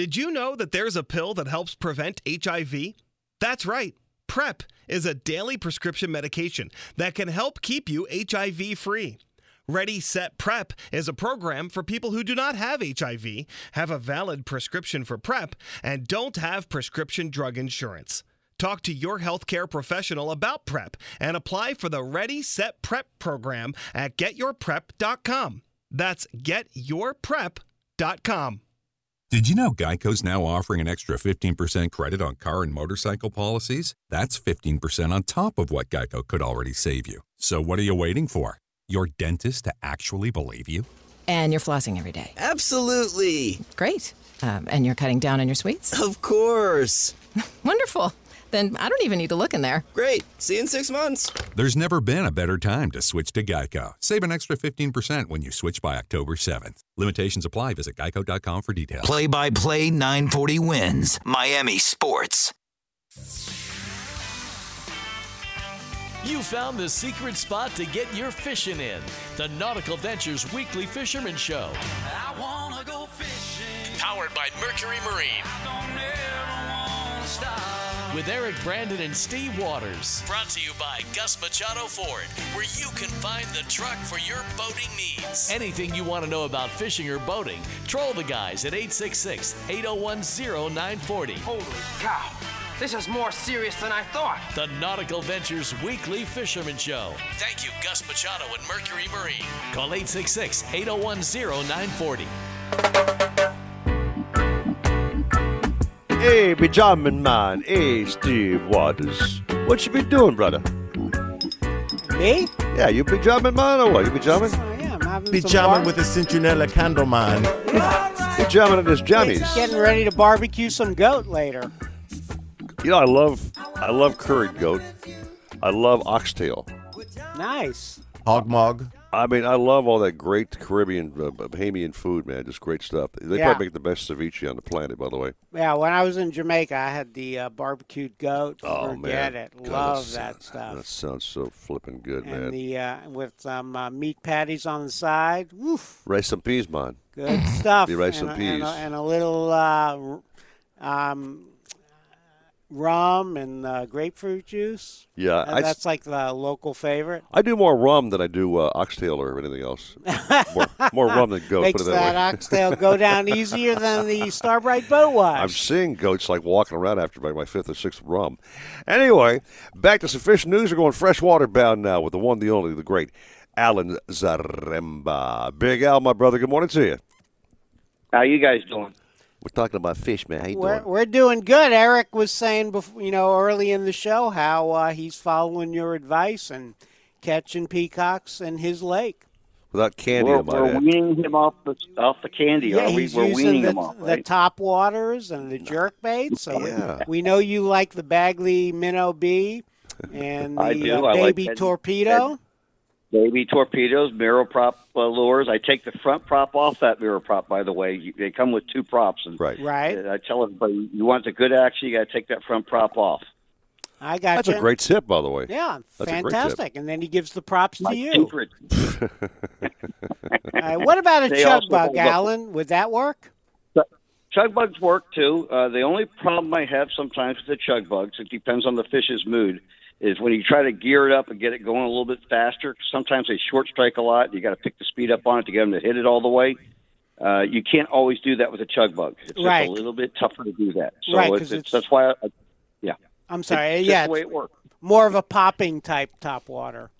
Did you know that there's a pill that helps prevent HIV? That's right. PrEP is a daily prescription medication that can help keep you HIV free. Ready, Set, PrEP is a program for people who do not have HIV, have a valid prescription for PrEP, and don't have prescription drug insurance. Talk to your healthcare professional about PrEP and apply for the Ready, Set, PrEP program at getyourprep.com. That's getyourprep.com. Did you know Geico's now offering an extra 15% credit on car and motorcycle policies? That's 15% on top of what Geico could already save you. So what are you waiting for? Your dentist to actually believe you? And you're flossing every day. Absolutely. Great. Um, and you're cutting down on your sweets? Of course. (laughs) Wonderful. Then I don't even need to look in there. Great. See you in six months. There's never been a better time to switch to Geico. Save an extra 15% when you switch by October 7th. Limitations apply. Visit geico.com for details. Play by play 940 wins Miami Sports. You found the secret spot to get your fishing in. The Nautical Ventures Weekly Fisherman Show. I wanna go fishing. Powered by Mercury Marine. With Eric Brandon and Steve Waters. Brought to you by Gus Machado Ford, where you can find the truck for your boating needs. Anything you want to know about fishing or boating, troll the guys at 866 801 0940. Holy cow. This is more serious than I thought. The Nautical Ventures Weekly Fisherman Show. Thank you, Gus Machado and Mercury Marine. Call 866 801 0940. Hey, Benjamin man. Hey, Steve Waters. What you been doing, brother? Me? Yeah, you Benjamin man or what? You Benjamin? I am having Be some jamming bar- with a Centinela candle man. Hey, gentlemen, it is Johnny's. Getting ready to barbecue some goat later. You know, I love, I love curried goat. I love oxtail. Nice. Hog mog. I mean, I love all that great Caribbean, uh, Bahamian food, man. Just great stuff. They Yeah. probably make the best ceviche on the planet, by the way. Yeah, when I was in Jamaica, I had the uh, barbecued goat. Oh Forget man, it. God, Love that that sounds- stuff. That sounds so flipping good, man. and man. the uh, with some uh, meat patties on the side. Woof, Rice and peas, man. good stuff. The rice and, and a, and, peas. a, and a little uh, um, rum and uh, grapefruit juice. Yeah, And I s- that's like the local favorite. I do more rum than I do uh, oxtail or anything else. more, more rum than goat. Makes put it that, that, way. oxtail go down easier than the Star brite boat wash. I'm seeing goats like walking around after my, my fifth or sixth rum. Anyway, back to some fish news. We're going freshwater bound now with the one, the only, the great Alan Zaremba. Big Al, my brother. Good morning to you. How you guys doing? We're talking about fish, man. How you We're, doing? we're doing good. Eric was saying, before, you know, early in the show how uh, he's following your advice and catching peacocks in his lake. Without candy, we're we're weaning him off the off the candy. Yeah, are we? he's We're using weaning the, him off, the right? top waters and the jerk baits. So Yeah. we know you like the Bagley Minnow B (laughs) and the I do. uh, I like baby that- torpedo. Baby torpedoes, mirror prop uh, lures. I take the front prop off that mirror prop. By the way, you, they come with two props. And right. Right. I tell everybody, you want the good action, you got to take that front prop off. I got That's a great tip, by the way. Yeah, That's a great tip. fantastic. And then he gives the props My to you. secret. (laughs) All right, what about a They chug bug, hold up- Alan? Would that work? Chug bugs work too. Uh, the only problem I have sometimes with the chug bugs, it depends on the fish's mood, is when you try to gear it up and get it going a little bit faster. Sometimes they short strike a lot. You got to pick the speed up on it to get them to hit it all the way. Uh, you can't always do that with a chug bug. It's just Right. a little bit tougher to do that. So Right, it's, it's, that's why. I, yeah. I'm sorry. It's yeah, the way it works. more of a popping type top water.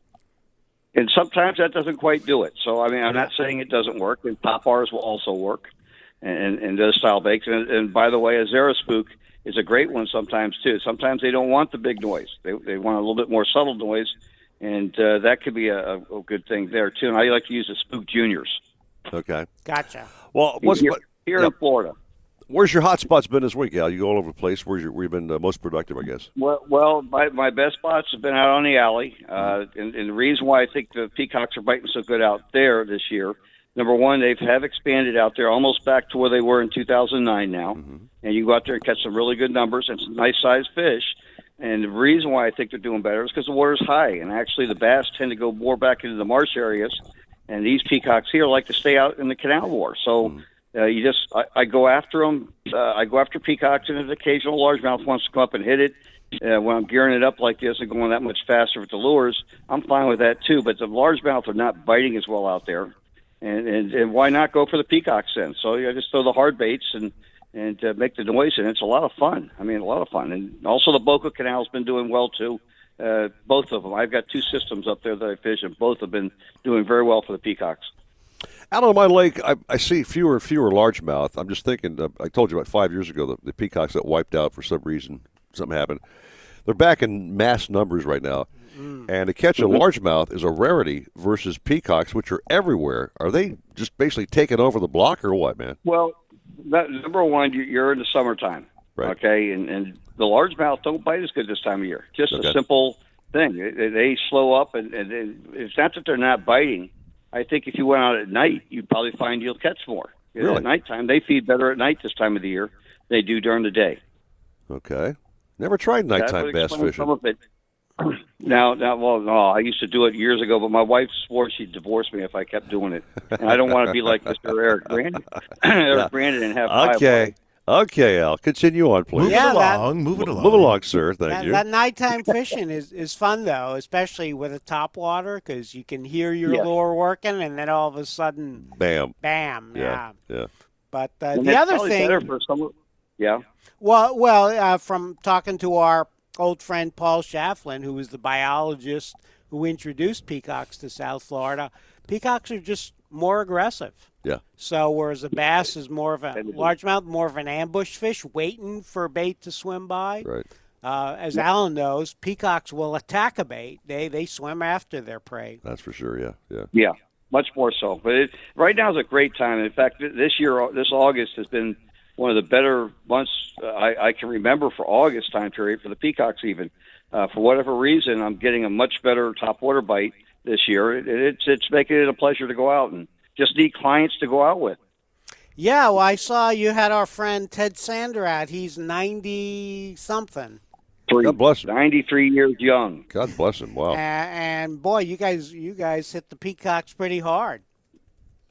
And sometimes that doesn't quite do it. So I mean, I'm not saying it doesn't work. And pop bars will also work, and and those style bakes. And, and by the way, a Zara spook is a great one sometimes too. Sometimes they don't want the big noise. They they want a little bit more subtle noise, and uh, that could be a, a, a good thing there too. And I like to use the spook juniors Okay. Gotcha. Well, what's here, what- here yeah. in Florida. Where's your hot spots been this week, Al? You go all over the place. Where's your, where you been uh, most productive, I guess? Well, well, my my best spots have been out on the alley, uh, and, and the reason why I think the peacocks are biting so good out there this year, number one, they have have expanded out there almost back to where they were in 2009 now, and you go out there and catch some really good numbers and some nice sized fish. And the reason why I think they're doing better is because the water's high, and actually the bass tend to go more back into the marsh areas, and these peacocks here like to stay out in the canal water. So. Uh, you just, I, I go after them. Uh, I go after peacocks, and an occasional largemouth wants to come up and hit it. Uh, when I'm gearing it up like this and going that much faster with the lures, I'm fine with that too. But the largemouth are not biting as well out there, and and, and why not go for the peacocks then? So you just throw the hard baits and and uh, make the noise, and it's a lot of fun. I mean, a lot of fun. And also the Boca Canal's been doing well too. Uh, both of them. I've got two systems up there that I fish, and both have been doing very well for the peacocks. Out on my lake, I, I see fewer and fewer largemouth. I'm just thinking. Uh, I told you about five years ago the, the peacocks that wiped out for some reason. Something happened. They're back in mass numbers right now, Mm. and to catch a largemouth is a rarity versus peacocks, which are everywhere. Are they just basically taking over the block, or what, man? Well, that, number one, you- you're in the summertime, Right. okay, and and the largemouth don't bite as good this time of year. Just Okay. a simple thing. They, they slow up, and, and, and it's not that they're not biting. I think if you went out at night, you'd probably find you'll catch more. Really? At nighttime, they feed better at night this time of the year. than They do during the day. Okay, never tried nighttime bass fishing. Some of it. Now, now, well, no, I used to do it years ago, but my wife swore she'd divorce me if I kept doing it, and I don't want to be like (laughs) Mr. Eric Brandon, (clears throat) Eric Yeah. Brandon, and have five Okay, okay, Al, continue on, please. Move it Yeah, that- along, move it along. Move along, sir. Thank That, you. that nighttime (laughs) fishing is, is fun though, especially with a top water because you can hear your Yes. lure working, and then all of a sudden, Bam. bam, yeah. Yeah. Yeah. But uh, the other thing, better for some, yeah. well, well, uh, from talking to our old friend Paul Shafland, who was the biologist who introduced peacocks to South Florida, peacocks are just more aggressive. Yeah. So whereas a bass is more of a largemouth, more of an ambush fish, waiting for bait to swim by. Right. Uh, as Alan knows, peacocks will attack a bait. They they swim after their prey. That's for sure. Yeah. Yeah. Yeah. much more so. But it, right now is a great time. In fact, this year, this August has been one of the better months uh, I, I can remember for August time period for the peacocks. Even uh, for whatever reason, I'm getting a much better top water bite this year. It, it's it's making it a pleasure to go out and just need clients to go out with. Yeah, well, I saw you had our friend Ted Sander out. He's 90 something. Three, God bless him. 93 years young. God bless him. Wow. A- and boy, you guys you guys hit the peacocks pretty hard.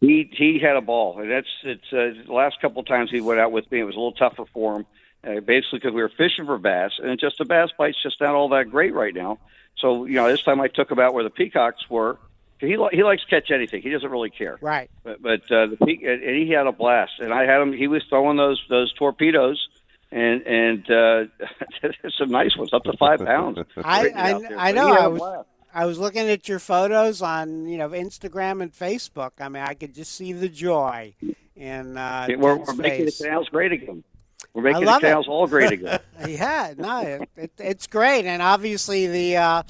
He he had a ball, and that's it's uh, the last couple of times he went out with me. It was a little tougher for him, uh, basically because we were fishing for bass, and just the bass bite's just not all that great right now. So you know, this time I took him out where the peacocks were. He li- he likes to catch anything. He doesn't really care. Right. But but uh, the peak, and he had a blast, and I had him. He was throwing those those torpedoes, and and uh, (laughs) some nice ones, up to five pounds. I Right out there. I, I know. I was. I was looking at your photos on you know Instagram and Facebook. I mean, I could just see the joy in uh, Yeah, we're, we're making the canals great again. We're making the love it. all great again. (laughs) yeah, no, it, it, it's great, and obviously the uh,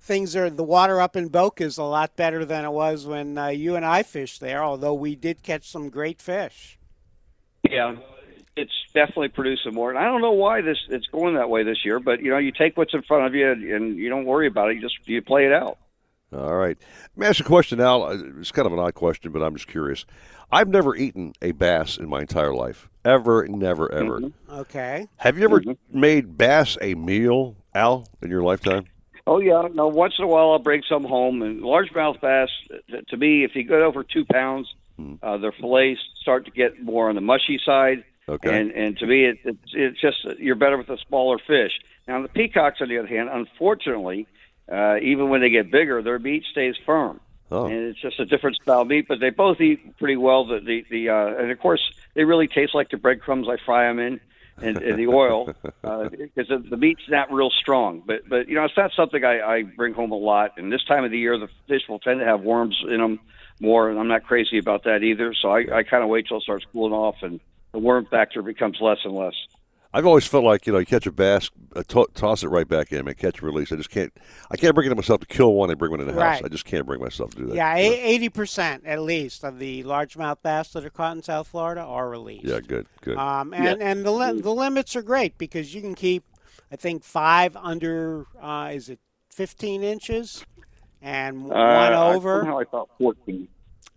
things are the water up in Boca is a lot better than it was when uh, you and I fished there. Although we did catch some great fish. Yeah, it's definitely producing more, and I don't know why this it's going that way this year. But you know, you take what's in front of you, and, and you don't worry about it. You just you play it out. All right. Let me ask a question, Al. Uh, It's kind of an odd question, but I'm just curious. I've never eaten a bass in my entire life. Ever, never, ever. Okay. Have you ever made bass a meal, Al, in your lifetime? Oh yeah, no. Once in a while, I'll bring some home. And largemouth bass, to me, if you go over two pounds, uh, their fillets start to get more on the mushy side. Okay. And and to me, it, it's it's just you're better with a smaller fish. Now the peacocks, on the other hand, unfortunately, uh, even when they get bigger, their meat stays firm. Oh. And it's just a different style of meat, but they both eat pretty well. The the, the uh, and of course they really taste like the breadcrumbs I fry them in, and, and the oil (laughs) because the, the meat's not real strong. But but you know it's not something I, I bring home a lot. And this time of the year, the fish will tend to have worms in them more, and I'm not crazy about that either. So I, I kind of wait till it starts cooling off, and the worm factor becomes less and less. I've always felt like you know you catch a bass, uh, to- toss it right back in, man, catch and release. I just can't. I can't bring it to myself to kill one and bring one in the house. Right. I just can't bring myself to do that. Yeah, eighty percent at least of the largemouth bass that are caught in South Florida are released. Yeah, good, good. Um, and and the li- the limits are great because you can keep, I think five under. Uh, is it fifteen inches, and one Uh, over? Somehow I thought 14.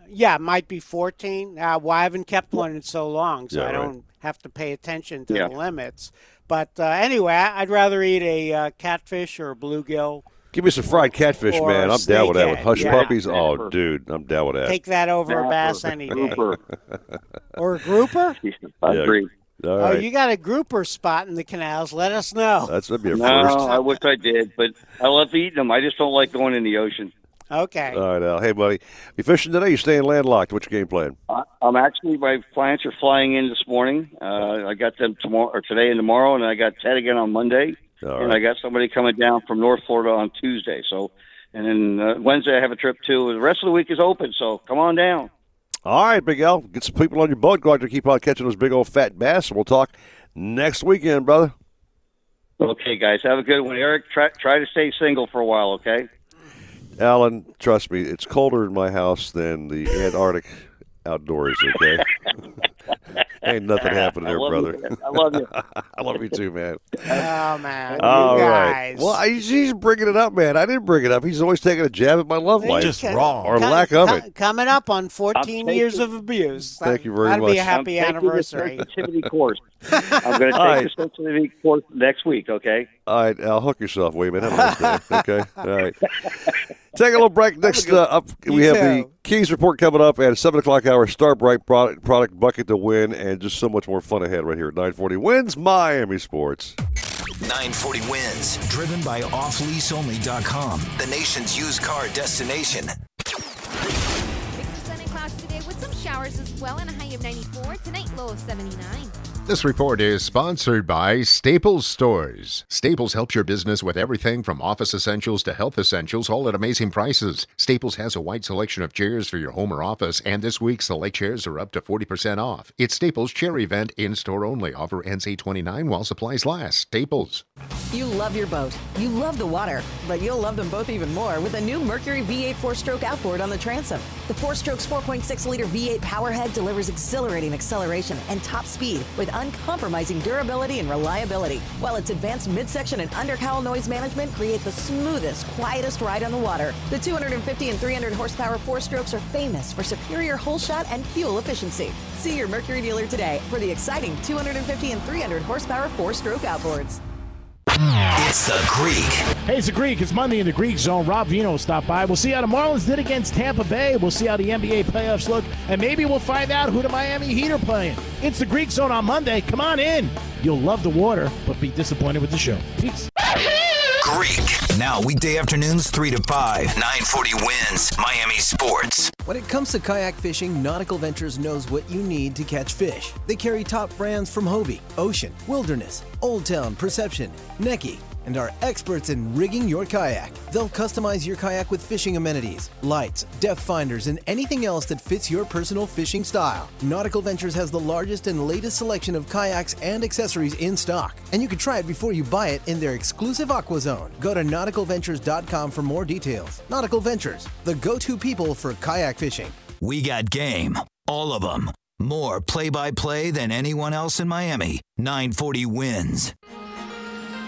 Yeah, it might be fourteen. Uh, well, I haven't kept one in so long, so Yeah, I don't have to pay attention to Yeah. the limits. But uh, anyway, I- I'd rather eat a uh, catfish or a bluegill. Give me some fried catfish, man. I'm down with that. With hush yeah. puppies, oh, dude, I'm down with that. Take that over a bass any day. (laughs) Or a grouper? (laughs) I Yeah. agree. All Oh, you got a grouper spot in the canals? Let us know. That's that'd be a No, first. I wish I did, but I love eating them. I just don't like going in the ocean. Okay. All right, Al. Hey, buddy. You fishing today? You staying landlocked? What's your game plan? I- I'm actually my clients are flying in this morning. Uh, I got them tomorrow or today and tomorrow, and I got Ted again on Monday, All and. I got somebody coming down from North Florida on Tuesday. So, and then uh, Wednesday I have a trip too. The rest of the week is open, so come on down. All right, Big Al. Get some people on your boat. Go out there, keep on catching those big old fat bass, and we'll talk next weekend, brother. Okay, guys, have a good one. Eric, try try to stay single for a while, okay? Alan, trust me, it's colder in my house than the Antarctic outdoors. Okay, (laughs) ain't nothing happening I there, love you, brother. man. I love you. (laughs) I love you too, man. Oh man, All you right. Well, I, he's bringing it up, man. I didn't bring it up. He's always taking a jab at my love life, Just wrong or Co- lack of co- it. Coming up on 14 years of abuse. Thank you very That'd much. be a happy I'm anniversary. The sensitivity course. I'm going (laughs) to take All right. the sensitivity course next week. Okay. All right, I'll hook yourself, Wayman. Have a nice day. Okay. All right. Take a little break. Next uh, up, You we have the. Keys report coming up at seven o'clock hour. Star brite product product bucket to win, and just so much more fun ahead right here at nine forty. Wins Miami Sports. 940 wins. Driven by offleaseonly.com, the nation's used car destination. 60% in class today with some showers as well and a high of 94. Tonight, low of 79. This report is sponsored by Staples Stores. Staples helps your business with everything from office essentials to health essentials, all at amazing prices. Staples has a wide selection of chairs for your home or office, and this week select chairs are up to 40% off. It's Staples Chair Event in store only. Offer ends 829 while supplies last. Staples. You love your boat. You love the water, but you'll love them both even more with a new Mercury V8 four-stroke outboard on the transom. The four-stroke's 4.6-liter V8 powerhead delivers exhilarating acceleration and top speed with uncompromising durability and reliability, while its advanced midsection and undercowl noise management create the smoothest, quietest ride on the water. The 250 and 300 horsepower four-strokes are famous for superior hole shot and fuel efficiency. See your Mercury dealer today for the exciting 250 and 300 horsepower four-stroke outboards. It's the Greek. Hey, it's the Greek. It's Monday in the Greek Zone. Rob Vino will stop by. We'll see how the Marlins did against Tampa Bay. We'll see how the NBA playoffs look, and maybe we'll find out who the Miami Heat are playing. It's the Greek Zone on Monday. Come on in. You'll love the water, but be disappointed with the show. Peace. Greek. Now, weekday afternoons, 3 to 5. 940 wins. Miami Sports. When it comes to kayak fishing, Nautical Ventures knows what you need to catch fish. They carry top brands from Hobie, Ocean, Wilderness, Old Town, Perception, Necky, and are experts in rigging your kayak. They'll customize your kayak with fishing amenities, lights, depth finders, and anything else that fits your personal fishing style. Nautical Ventures has the largest and latest selection of kayaks and accessories in stock, and you can try it before you buy it in their exclusive Aqua Zone. Go to nauticalventures.com for more details. Nautical Ventures, the go-to people for kayak fishing. We got game. All of them. More play by play than anyone else in Miami. 940 wins.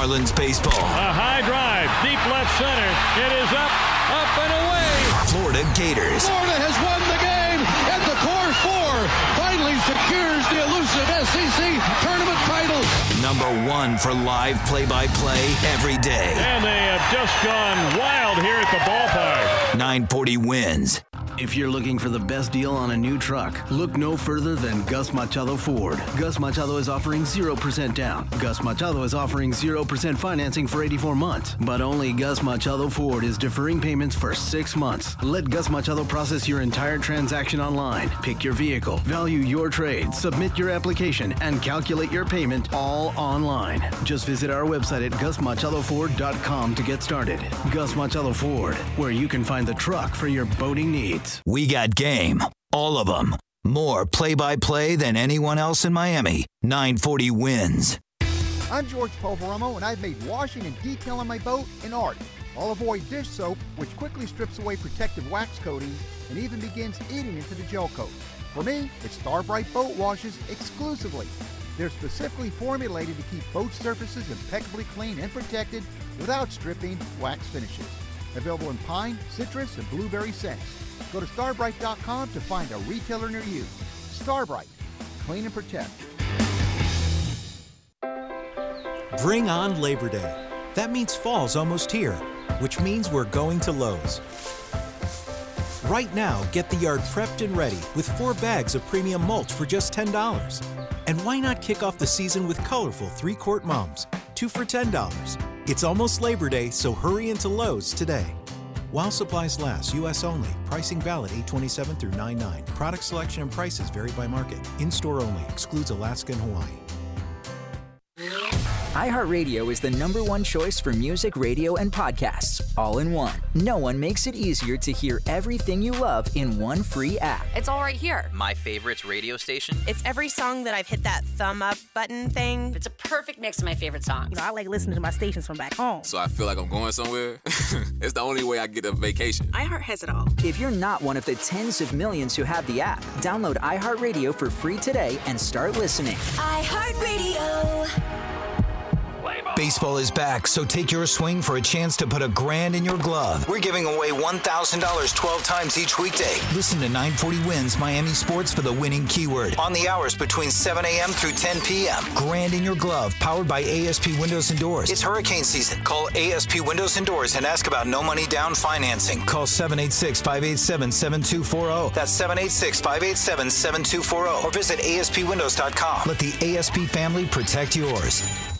Marlins baseball. A high drive, deep left center. It is up, up and away. Florida Gators. Florida has won the game, and the core four finally secures the elusive SEC tournament title. Number one for live play-by-play every day. And they have just gone wild here at the ballpark. 940 wins. If you're looking for the best deal on a new truck, look no further than Gus Machado Ford. Gus Machado is offering 0% down. Gus Machado is offering 0% financing for 84 months. But only Gus Machado Ford is deferring payments for six months. Let Gus Machado process your entire transaction online. Pick your vehicle, value your trade, submit your application, and calculate your payment all online. Just visit our website at gusmachadoford.com to get started. Gus Machado Ford, where you can find the truck for your boating needs. We got game. All of them. More play-by-play than anyone else in Miami. 940 wins. I'm George Poveromo, and I've made washing and detailing my boat an art. I'll avoid dish soap, which quickly strips away protective wax coatings and even begins eating into the gel coat. For me, it's Star brite Boat Washes exclusively. They're specifically formulated to keep boat surfaces impeccably clean and protected without stripping wax finishes. Available in pine, citrus, and blueberry scents. Go to starbrite.com to find a retailer near you. Star brite, clean and protect. Bring on Labor Day. That means fall's almost here, which means we're going to Lowe's. Right now, get the yard prepped and ready with four bags of premium mulch for just $10. And why not kick off the season with colorful three quart mums, two for $10? It's almost Labor Day, so hurry into Lowe's today. While supplies last, U.S. only. Pricing valid 827 through 99. Product selection and prices vary by market. In store only. Excludes Alaska and Hawaii. iHeartRadio is the number one choice for music, radio, and podcasts, all in one. No one makes it easier to hear everything you love in one free app. It's all right here. My favorites radio station. It's every song that I've hit that thumb up button thing. It's a perfect mix of my favorite songs. You know, I like listening to my stations from back home. So I feel like I'm going somewhere. (laughs) it's the only way I get a vacation. iHeart has it all. If you're not one of the tens of millions who have the app, download iHeartRadio for free today and start listening. iHeartRadio. Baseball is back, so take your swing for a chance to put a grand in your glove. We're giving away $1,000 12 times each weekday. Listen to 940 Wins Miami Sports for the winning keyword on the hours between 7 a.m. through 10 p.m. Grand in your glove, powered by ASP Windows and Doors. It's hurricane season. Call ASP Windows and Doors and ask about no money down financing. Call 786 587 7240. That's 786 587 7240. Or visit ASPWindows.com. Let the ASP family protect yours.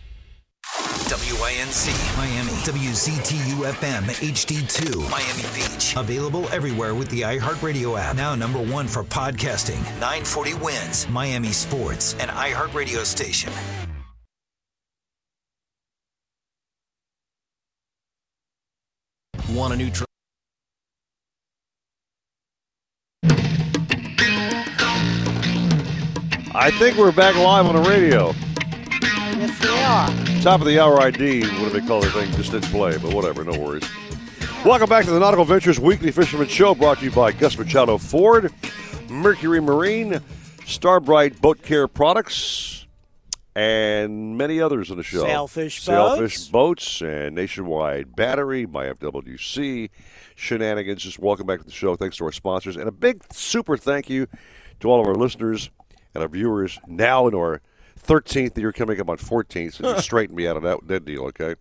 WINZ Miami, WZTU FM HD2 Miami Beach. Available everywhere with the iHeartRadio app. Now number one for podcasting. 940 wins Miami Sports, and iHeartRadio station. Want a new truck? I think we're back live on the radio. Yes, they are. Top of the hour ID, what do they call their thing? Just didn't play, but whatever, no worries. Welcome back to the Nautical Ventures Weekly Fisherman Show, brought to you by Gus Machado Ford, Mercury Marine, Star brite Boat Care Products, and many others in the show. Sailfish Sailfish Boats. Boats and Nationwide Battery, by FWC, Shenanigans. Just welcome back to the show. Thanks to our sponsors. And a big super thank you to all of our listeners and our viewers now in our 13th year coming up on 14th. So just (laughs) straighten me out of that, that deal, okay?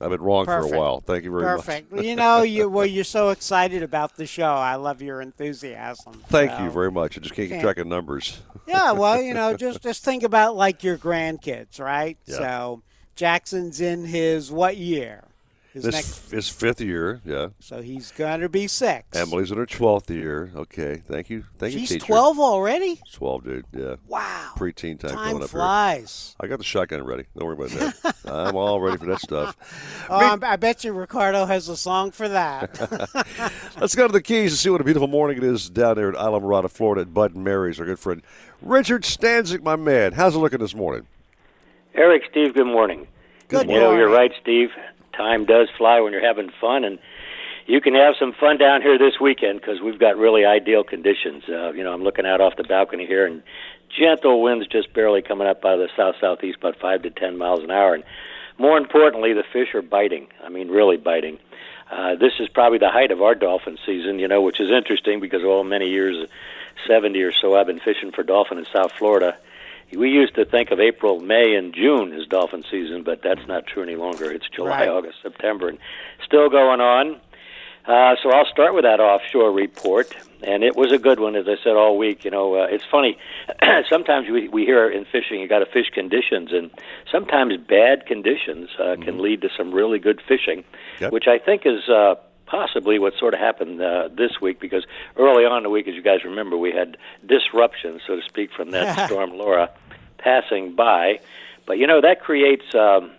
I've been wrong for a while. Thank you very much. Perfect. you know, you well, you're so excited about the show. I love your enthusiasm. Thank So- you very much. I just can't keep track of numbers. Yeah, well, you know, (laughs) just just think about like your grandkids, right? Yeah. So Jackson's in his what year? His This next, is fifth year, yeah. so he's going to be six. Emily's in her 12th year. Okay, thank you. Thank you, She's teacher. 12 already? 12, dude, yeah. Wow. Preteen time, Time coming up flies. here. I got the shotgun ready. Don't worry about that. I'm all ready for that stuff. (laughs) Oh, I'm- I bet you Ricardo has a song for that. (laughs) Let's go to the Keys and see what a beautiful morning it is down there at Islamorada, Florida at Bud and Mary's, our good friend Richard Stanczyk, my man. How's it looking this morning? Eric, Steve, good morning. Good You know, morning. you're right, Steve. Time does fly when you're having fun, and you can have some fun down here this weekend because we've got really ideal conditions. Uh, you know, I'm looking out off the balcony here, and gentle winds just barely coming up out of the south southeast, about five to ten miles an hour. And more importantly, the fish are biting. I mean, really biting. Uh, this is probably the height of our dolphin season, you know, which is interesting because oh, many years, 70 or so, I've been fishing for dolphin in South Florida. We used to think of April, May, and June as dolphin season, but that's not true any longer. It's July, Right. August, September, and still going on. Uh, so I'll start with that offshore report, and it was a good one, as I said all week. You know, uh, it's funny. (clears throat) sometimes we we hear in fishing you got to fish conditions, and sometimes bad conditions uh, can lead to some really good fishing, Yep. which I think is. Uh, Possibly what sort of happened uh, this week, because early on in the week, as you guys remember, we had disruption, so to speak, from that (laughs) storm Laura passing by. But you know that creates um,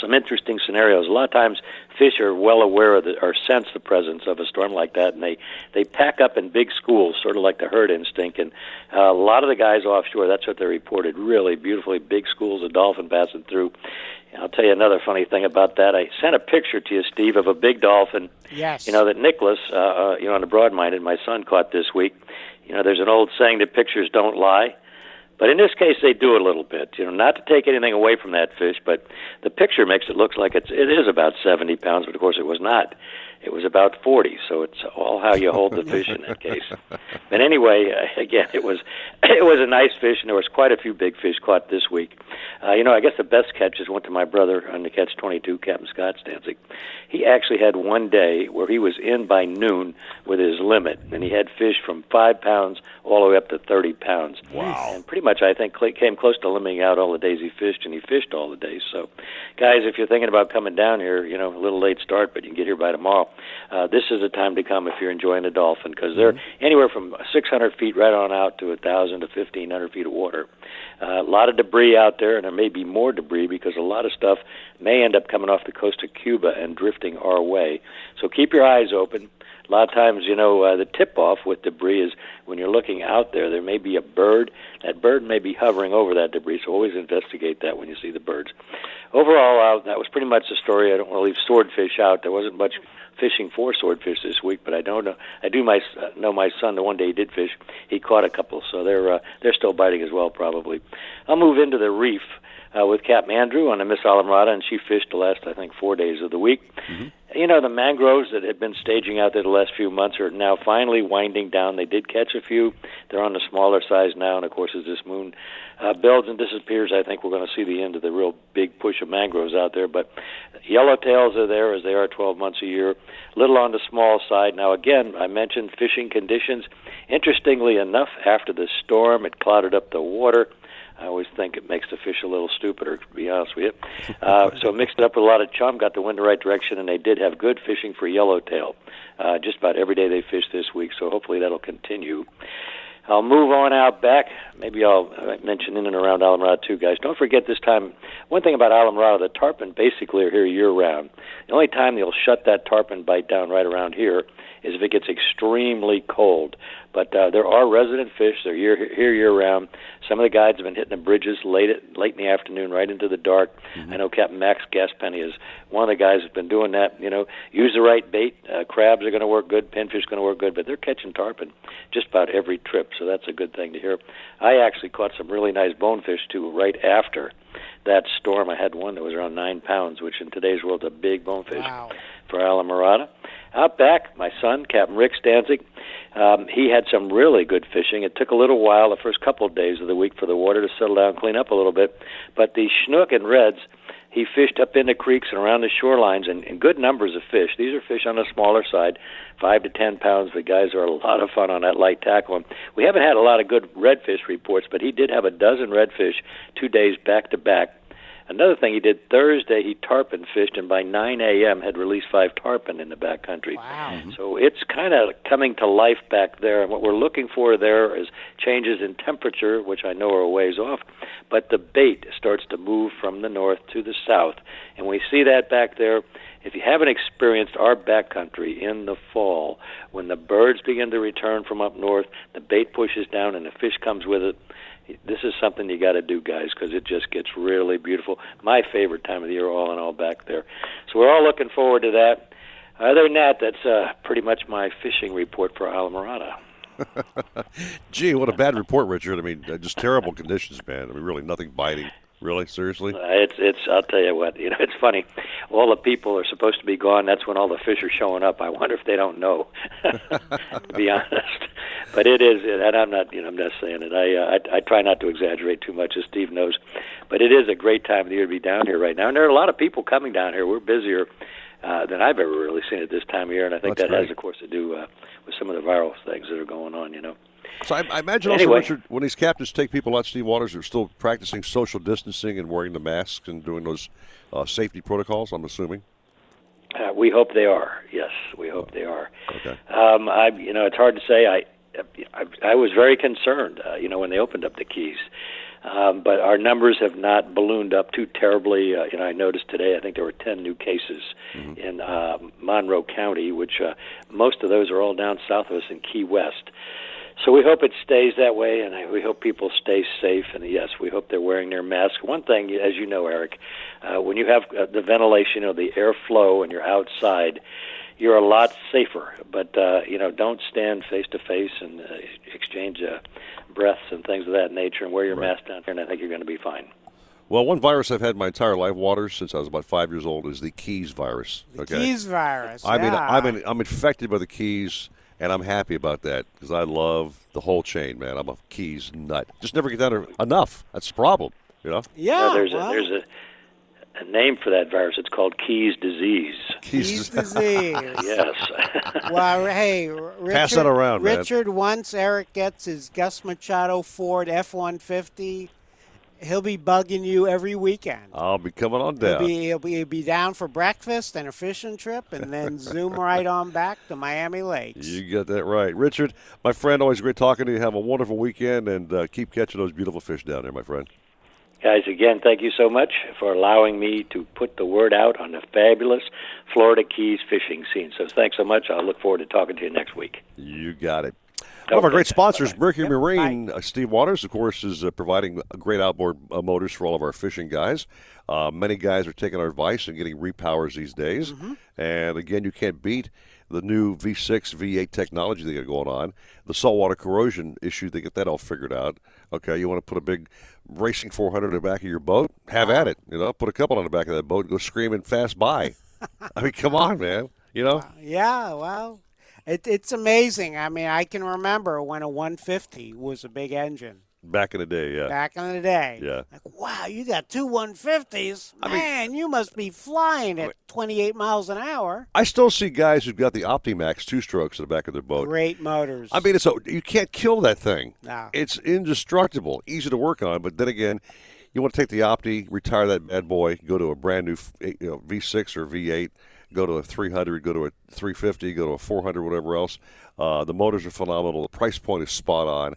some interesting scenarios. A lot of times, fish are well aware of the, or sense the presence of a storm like that, and they they pack up in big schools, sort of like the herd instinct. And uh, a lot of the guys offshore, that's what they reported. Really beautifully big schools of dolphin passing through. I'll tell you another funny thing about that. I sent a picture to you, Steve, of a big dolphin. Yes. You know that Nicholas, uh, uh, you know, on the broad-minded, my son caught this week. You know, there's an old saying that pictures don't lie. But in this case, they do a little bit. You know, not to take anything away from that fish, but the picture makes it look like it's it is about 70 pounds, but of course it was not. It was about 40. So it's all how you hold the fish in that case. (laughs) But anyway, uh, (laughs) again, it was (laughs) it was a nice fish, and there was quite a few big fish caught this week. Uh, you know, I guess the best catches went to my brother on the catch 22, Captain Scott Stanczyk. He actually had one day where he was in by noon with his limit, and he had fish from five pounds all the way up to 30 pounds. Wow! And pretty much, I think, came close to limiting out all the days he fished, and he fished all the days. So, guys, if you're thinking about coming down here, you know, a little late start, but you can get here by tomorrow. Uh, this is a time to come if you're enjoying the dolphin because they're anywhere from from 600 feet right on out to 1,000 to 1,500 feet of water. Uh, a lot of debris out there, and there may be more debris because a lot of stuff may end up coming off the coast of Cuba and drifting our way. So keep your eyes open. A lot of times, you know, uh, the tip off with debris is when you're looking out there, there may be a bird. That bird may be hovering over that debris, so always investigate that when you see the birds. Overall, uh, that was pretty much the story. I don't want to leave swordfish out. There wasn't much fishing for swordfish this week, but I don't know. I do my uh, know my son. The one day he did fish, he caught a couple, so they're uh, they're still biting as well, probably. I'll move into the reef uh, with Captain Andrew on the Miss Islamorada, and she fished the last I think four days of the week. Mm-hmm. You know the mangroves that had been staging out there the last few months are now finally winding down. They did catch a few. They're on the smaller size now, and of course, as this moon uh, builds and disappears, I think we're going to see the end of the real big push of mangroves out there. But yellowtails are there as they are 12 months a year. Little on the small side. Now, again, I mentioned fishing conditions. Interestingly enough, after the storm, it clouded up the water. I always think it makes the fish a little stupider, to be honest with you. Uh, so mixed it up with a lot of chum, got the wind the right direction, and they did have good fishing for yellowtail. Uh, just about every day they fished this week, so hopefully that'll continue. I'll move on out back. Maybe I'll mention in and around Islamorada too, guys. Don't forget this time. One thing about Islamorada, the tarpon basically are here year round. The only time they'll shut that tarpon bite down right around here is if it gets extremely cold. But uh, there are resident fish. They're year, here year round. Some of the guides have been hitting the bridges late at, late in the afternoon, right into the dark. Mm-hmm. I know Captain Max Gaspenny is one of the guys who's been doing that. You know, use the right bait. Uh, crabs are going to work good. Pinfish going to work good. But they're catching tarpon just about every trip, so that's a good thing to hear. I actually caught some really nice bonefish too right after that storm. I had one that was around nine pounds, which in today's world is a big bonefish wow. for Islamorada. Out back, my son, Captain Rick Stanczyk, um, he had some really good fishing. It took a little while, the first couple of days of the week, for the water to settle down, clean up a little bit. But the snook and reds, he fished up in the creeks and around the shorelines and, and good numbers of fish. These are fish on the smaller side, five to ten pounds. The guys are a lot of fun on that light tackle. And we haven't had a lot of good redfish reports, but he did have a dozen redfish two days back to back Another thing he did Thursday, he tarpon fished, and by 9 a.m. had released five tarpon in the backcountry. Wow! Mm-hmm. So it's kind of coming to life back there. And what we're looking for there is changes in temperature, which I know are a ways off, but the bait starts to move from the north to the south, and we see that back there. If you haven't experienced our backcountry in the fall, when the birds begin to return from up north, the bait pushes down and the fish comes with it this is something you got to do, guys, because it just gets really beautiful. My favorite time of the year, all in all, back there. So we're all looking forward to that. Other than that, that's uh, pretty much my fishing report for Islamorada. (laughs) Gee, what a bad report, Richard. I mean, uh, just terrible conditions, man. I mean, really, nothing biting. Really, seriously? Uh, it's it's. I'll tell you what. You know, (laughs) it's funny. All the people are supposed to be gone. That's when all the fish are showing up. I wonder if they don't know. (laughs) to be honest, but it is. And I'm not. You know, I'm not saying it. I, uh, I I try not to exaggerate too much, as Steve knows. But it is a great time of the year to be down here right now, and there are a lot of people coming down here. We're busier uh, than I've ever really seen at this time of year, and I think That's that great. has, of course, to do uh, with some of the viral things that are going on. You know. So I, I imagine Anyway. also, Richard, when these captains take people out, Steve Waters, they're still practicing social distancing and wearing the masks and doing those uh, safety protocols. I'm assuming. Uh, we hope they are. Yes, we hope they are. Okay. Um, I, you know, it's hard to say. I, I, I was very concerned, uh, you know, when they opened up the keys. Um, but our numbers have not ballooned up too terribly. Uh, you know, I noticed today. I think there were 10 new cases in uh, Monroe County, which uh, most of those are all down south of us in Key West. So we hope it stays that way, and I, we hope people stay safe. And yes, we hope they're wearing their mask. One thing, as you know, Eric, uh, when you have uh, the ventilation or the airflow and you're outside, you're a lot safer. But uh, you know, don't stand face to face and uh, exchange uh, breaths and things of that nature, and wear your mask down here, and I think you're going to be fine. Well, one virus I've had my entire life, Waters, since I was about five years old, is the Keys virus. Okay. Keys virus. I mean. I'm in, I'm infected by the Keys, and I'm happy about that because I love the whole chain, man. I'm a Keys nut. Just never get that enough. That's the problem, you know. Yeah, Now, there's well, a there's a, a name for that virus. It's called Keys disease. Keys disease. (laughs) yes. (laughs) well, hey, Richard, Pass that around, man. Richard, once Eric gets his Gus Machado Ford F-150 He'll be bugging you every weekend. I'll be coming on He'll down. be, he'll, be, he'll be down for breakfast and a fishing trip, and then (laughs) zoom right on back to Miami Lakes. You got that right. Richard, my friend, always great talking to you. Have a wonderful weekend and uh, keep catching those beautiful fish down there, my friend. Guys, again, thank you so much for allowing me to put the word out on the fabulous Florida Keys fishing scene. So thanks so much. I'll look forward to talking to you next week. You got it. One of our great sponsors, Mercury Marine, uh, Steve Waters, of course, is uh, providing great outboard uh, motors for all of our fishing guys. Uh, many guys are taking our advice and getting repowers these days. And again, you can't beat the new V6, V8 technology they got going on. The saltwater corrosion issue, they get that all figured out. Okay, you want to put a big racing 400 in the back of your boat? Have at it. You know, put a couple on the back of that boat and go screaming fast by. (laughs) I mean, come on, man. You know? Yeah, well, it, it's amazing. I mean, I can remember when a 150 was a big engine Back in the day, yeah. back in the day. Yeah. Like, wow, you got two 150s. Man, you must be flying at 28 miles an hour. I still see guys who've got the Optimax two strokes in the back of their boat. Great motors. I mean, it's a, you can't kill that thing. No. It's indestructible, easy to work on. But then again, you want to take the Opti, retire that bad boy, go to a brand new you know, V6 or V8, go to a 300, go to a 350, go to a 400, whatever else. Uh, the motors are phenomenal. The price point is spot on.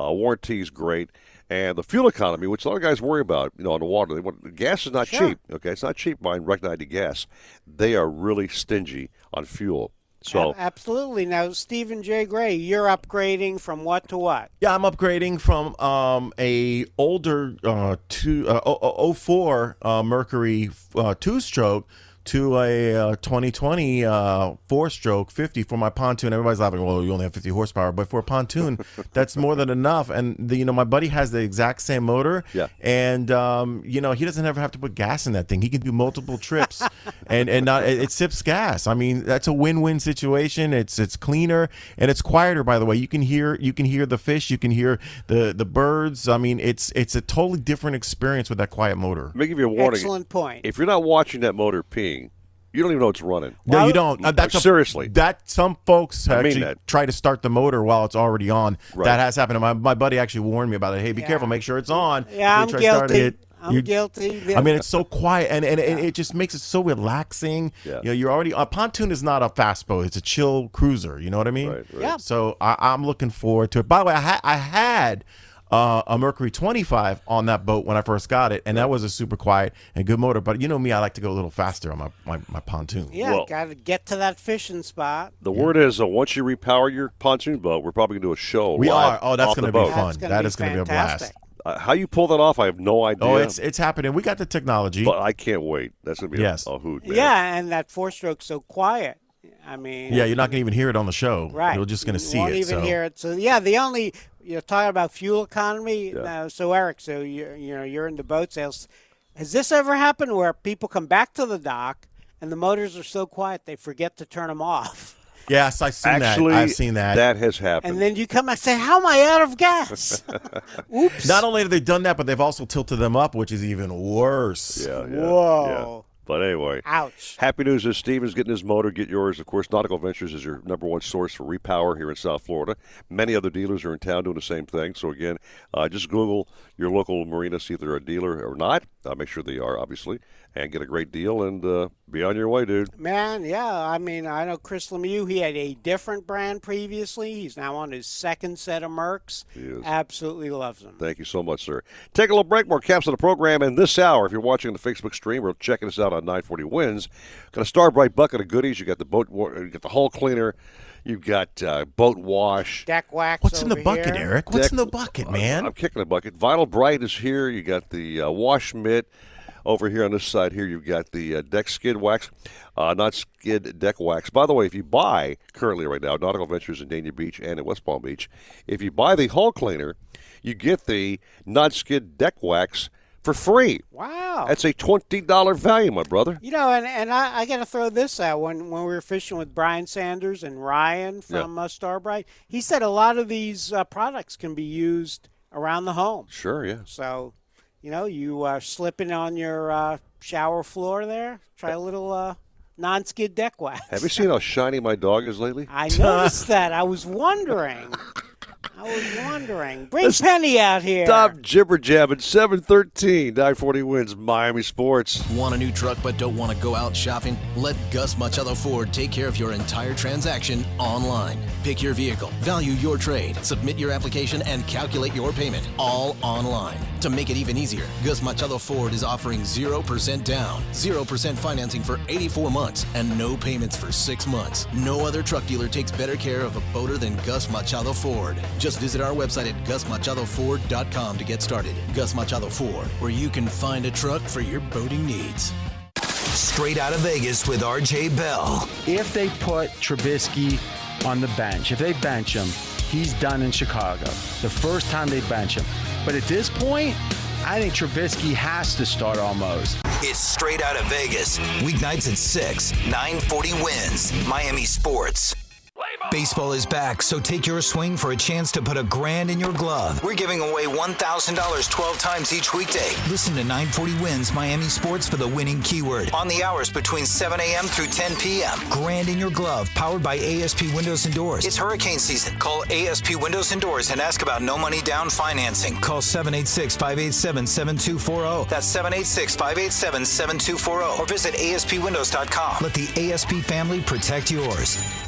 Uh, warranty is great. And the fuel economy, which a lot of guys worry about, you know, on the water, they want, gas is not Sure. cheap. Okay, it's not cheap buying Rec 90 gas. They are really stingy on fuel. So absolutely. Now, Stephen J. Gray, you're upgrading from what to what? Yeah, I'm upgrading from um, a older uh, two uh, o- o- 04 uh, Mercury uh, two stroke to a uh, 2020 uh, four stroke 50 for my pontoon. Everybody's laughing. Well, you only have 50 horsepower, but for a pontoon, (laughs) that's more than enough. And the, you know, my buddy has the exact same motor. Yeah. And um, you know, he doesn't ever have to put gas in that thing. He can do multiple trips, (laughs) and and not it, it sips gas. I mean, that's a win-win situation. It's it's cleaner and it's quieter. By the way, you can hear you can hear the fish, you can hear the the birds. I mean, it's it's a totally different experience with that quiet motor. Let me give you a warning. Excellent point. If you're not watching that motor peeing, you don't even know it's running. No, you don't. Uh, that's a- seriously. that some folks I mean actually that. try to start the motor while it's already on. Right. That has happened. And My, my buddy actually warned me about it. Hey, be Yeah. careful. Make sure it's on. Yeah, Before I'm you try guilty. it. I'm You- guilty. I mean, it's so quiet, and, and, and it just makes it so relaxing. Yeah. You know, you're already a pontoon is not a fast boat; it's a chill cruiser. You know what I mean? Right, right. Yeah. So I, I'm looking forward to it. By the way, I, ha- I had uh, a Mercury 25 on that boat when I first got it, and that was a super quiet and good motor. But you know me, I like to go a little faster on my my, my pontoon. yeah, Well- got to get to that fishing spot. The word is uh, once you repower your pontoon boat, we're probably going to do a show. We live are. Oh, that's off going to be boat. fun. That's gonna That be is going to be a blast. fantastic. Uh, how you pull that off, I have no idea. Oh, it's it's happening. We got the technology. but I can't wait. That's going to be Yes. a, a hoot. Man. Yeah, and that four stroke's so quiet. I mean, yeah, you're not going to even hear it on the show. right. You're just going to You see won't it. even so. hear it. So yeah, the only you're talking about fuel economy. Yeah. Now, so Eric, so you you know you're in the boat sales. Has this ever happened where people come back to the dock and the motors are so quiet they forget to turn them off? (laughs) Yes, I've seen Actually, that. I've seen that. That has happened. And then you come and say, "How am I out of gas?" (laughs) Oops. Not only have they done that, but they've also tilted them up, which is even worse. yeah, yeah, Whoa. But anyway, Ouch. happy news is Steven's getting his motor. Get yours. Of course, Nautical Ventures is your number one source for repower here in South Florida. Many other dealers are in town doing the same thing. So again, uh, just Google your local marina, see if they're a dealer or not. Uh, make sure they are, obviously, and get a great deal and uh, be on your way, dude. Man, yeah. I mean, I know Chris Lemieux. He had a different brand previously. He's now on his second set of Mercs. He is. Absolutely loves them. Thank you so much, sir. Take a little break. More caps on the program. in this hour, if you're watching the Facebook stream or checking us out on 940 WINZ, got a Star brite bucket of goodies. You got the boat, you got the hull cleaner. You've got uh, boat wash. Deck wax. What's in the bucket, here. Eric? What's Deck- in the bucket, man? I'm kicking the bucket. Vital Bright is here. You got the uh, wash mitt. Over here on this side here, you've got the uh, deck skid wax, uh, not skid deck wax. By the way, if you buy currently right now, Nautical Ventures in Dania Beach and in West Palm Beach, if you buy the hull cleaner, you get the not skid deck wax for free. Wow. That's a twenty dollar value, my brother. You know, and, and I, I got to throw this out. When when we were fishing with Brian Sanders and Ryan from uh, Star brite, he said a lot of these uh, products can be used around the home. Sure, yeah. So, you know, you are slipping on your uh, shower floor there, try a little uh, non-skid deck wax. Have you seen how shiny my dog is lately? I noticed that. I was wondering. I was wondering. (laughs) Bring Penny out here. Stop jibber jabbing. 713, 940 WINZ Miami Sports. Want a new truck but don't want to go out shopping? Let Gus Machado Ford take care of your entire transaction online. Pick your vehicle, value your trade, submit your application, and calculate your payment all online. To make it even easier, Gus Machado Ford is offering 0% down, 0% financing for 84 months, and no payments for 6 months. No other truck dealer takes better care of a boater than Gus Machado Ford. Just visit our website at gusmachadoford.com to get started. Gus Machado Ford, where you can find a truck for your boating needs. Straight out of Vegas with RJ Bell. If they put Trubisky on the bench, if they bench him, he's done in Chicago. The first time they bench him. But at this point, I think Trubisky has to start almost. It's straight out of Vegas. Weeknights at 6, 940 WINZ. Miami Sports. Baseball is back, so take your swing for a chance to put a grand in your glove. We're giving away $1,000 12 times each weekday. Listen to 940 WINZ Miami Sports for the winning keyword on the hours between 7 a.m. through 10 p.m. Grand in your glove, powered by ASP Windows and Doors. It's hurricane season. Call ASP Windows and Doors and ask about no money down financing. Call 786 587 7240. That's 786 587 7240. Or visit ASPWindows.com. Let the ASP family protect yours.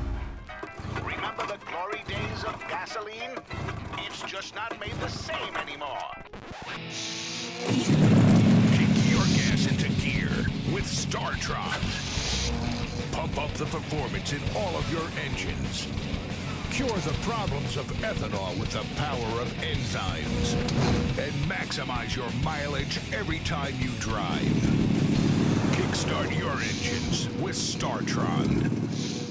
The glory days of gasoline? It's just not made the same anymore. Kick your gas into gear with StarTron. Pump up the performance in all of your engines. Cure the problems of ethanol with the power of enzymes. And maximize your mileage every time you drive. Kickstart your engines with StarTron.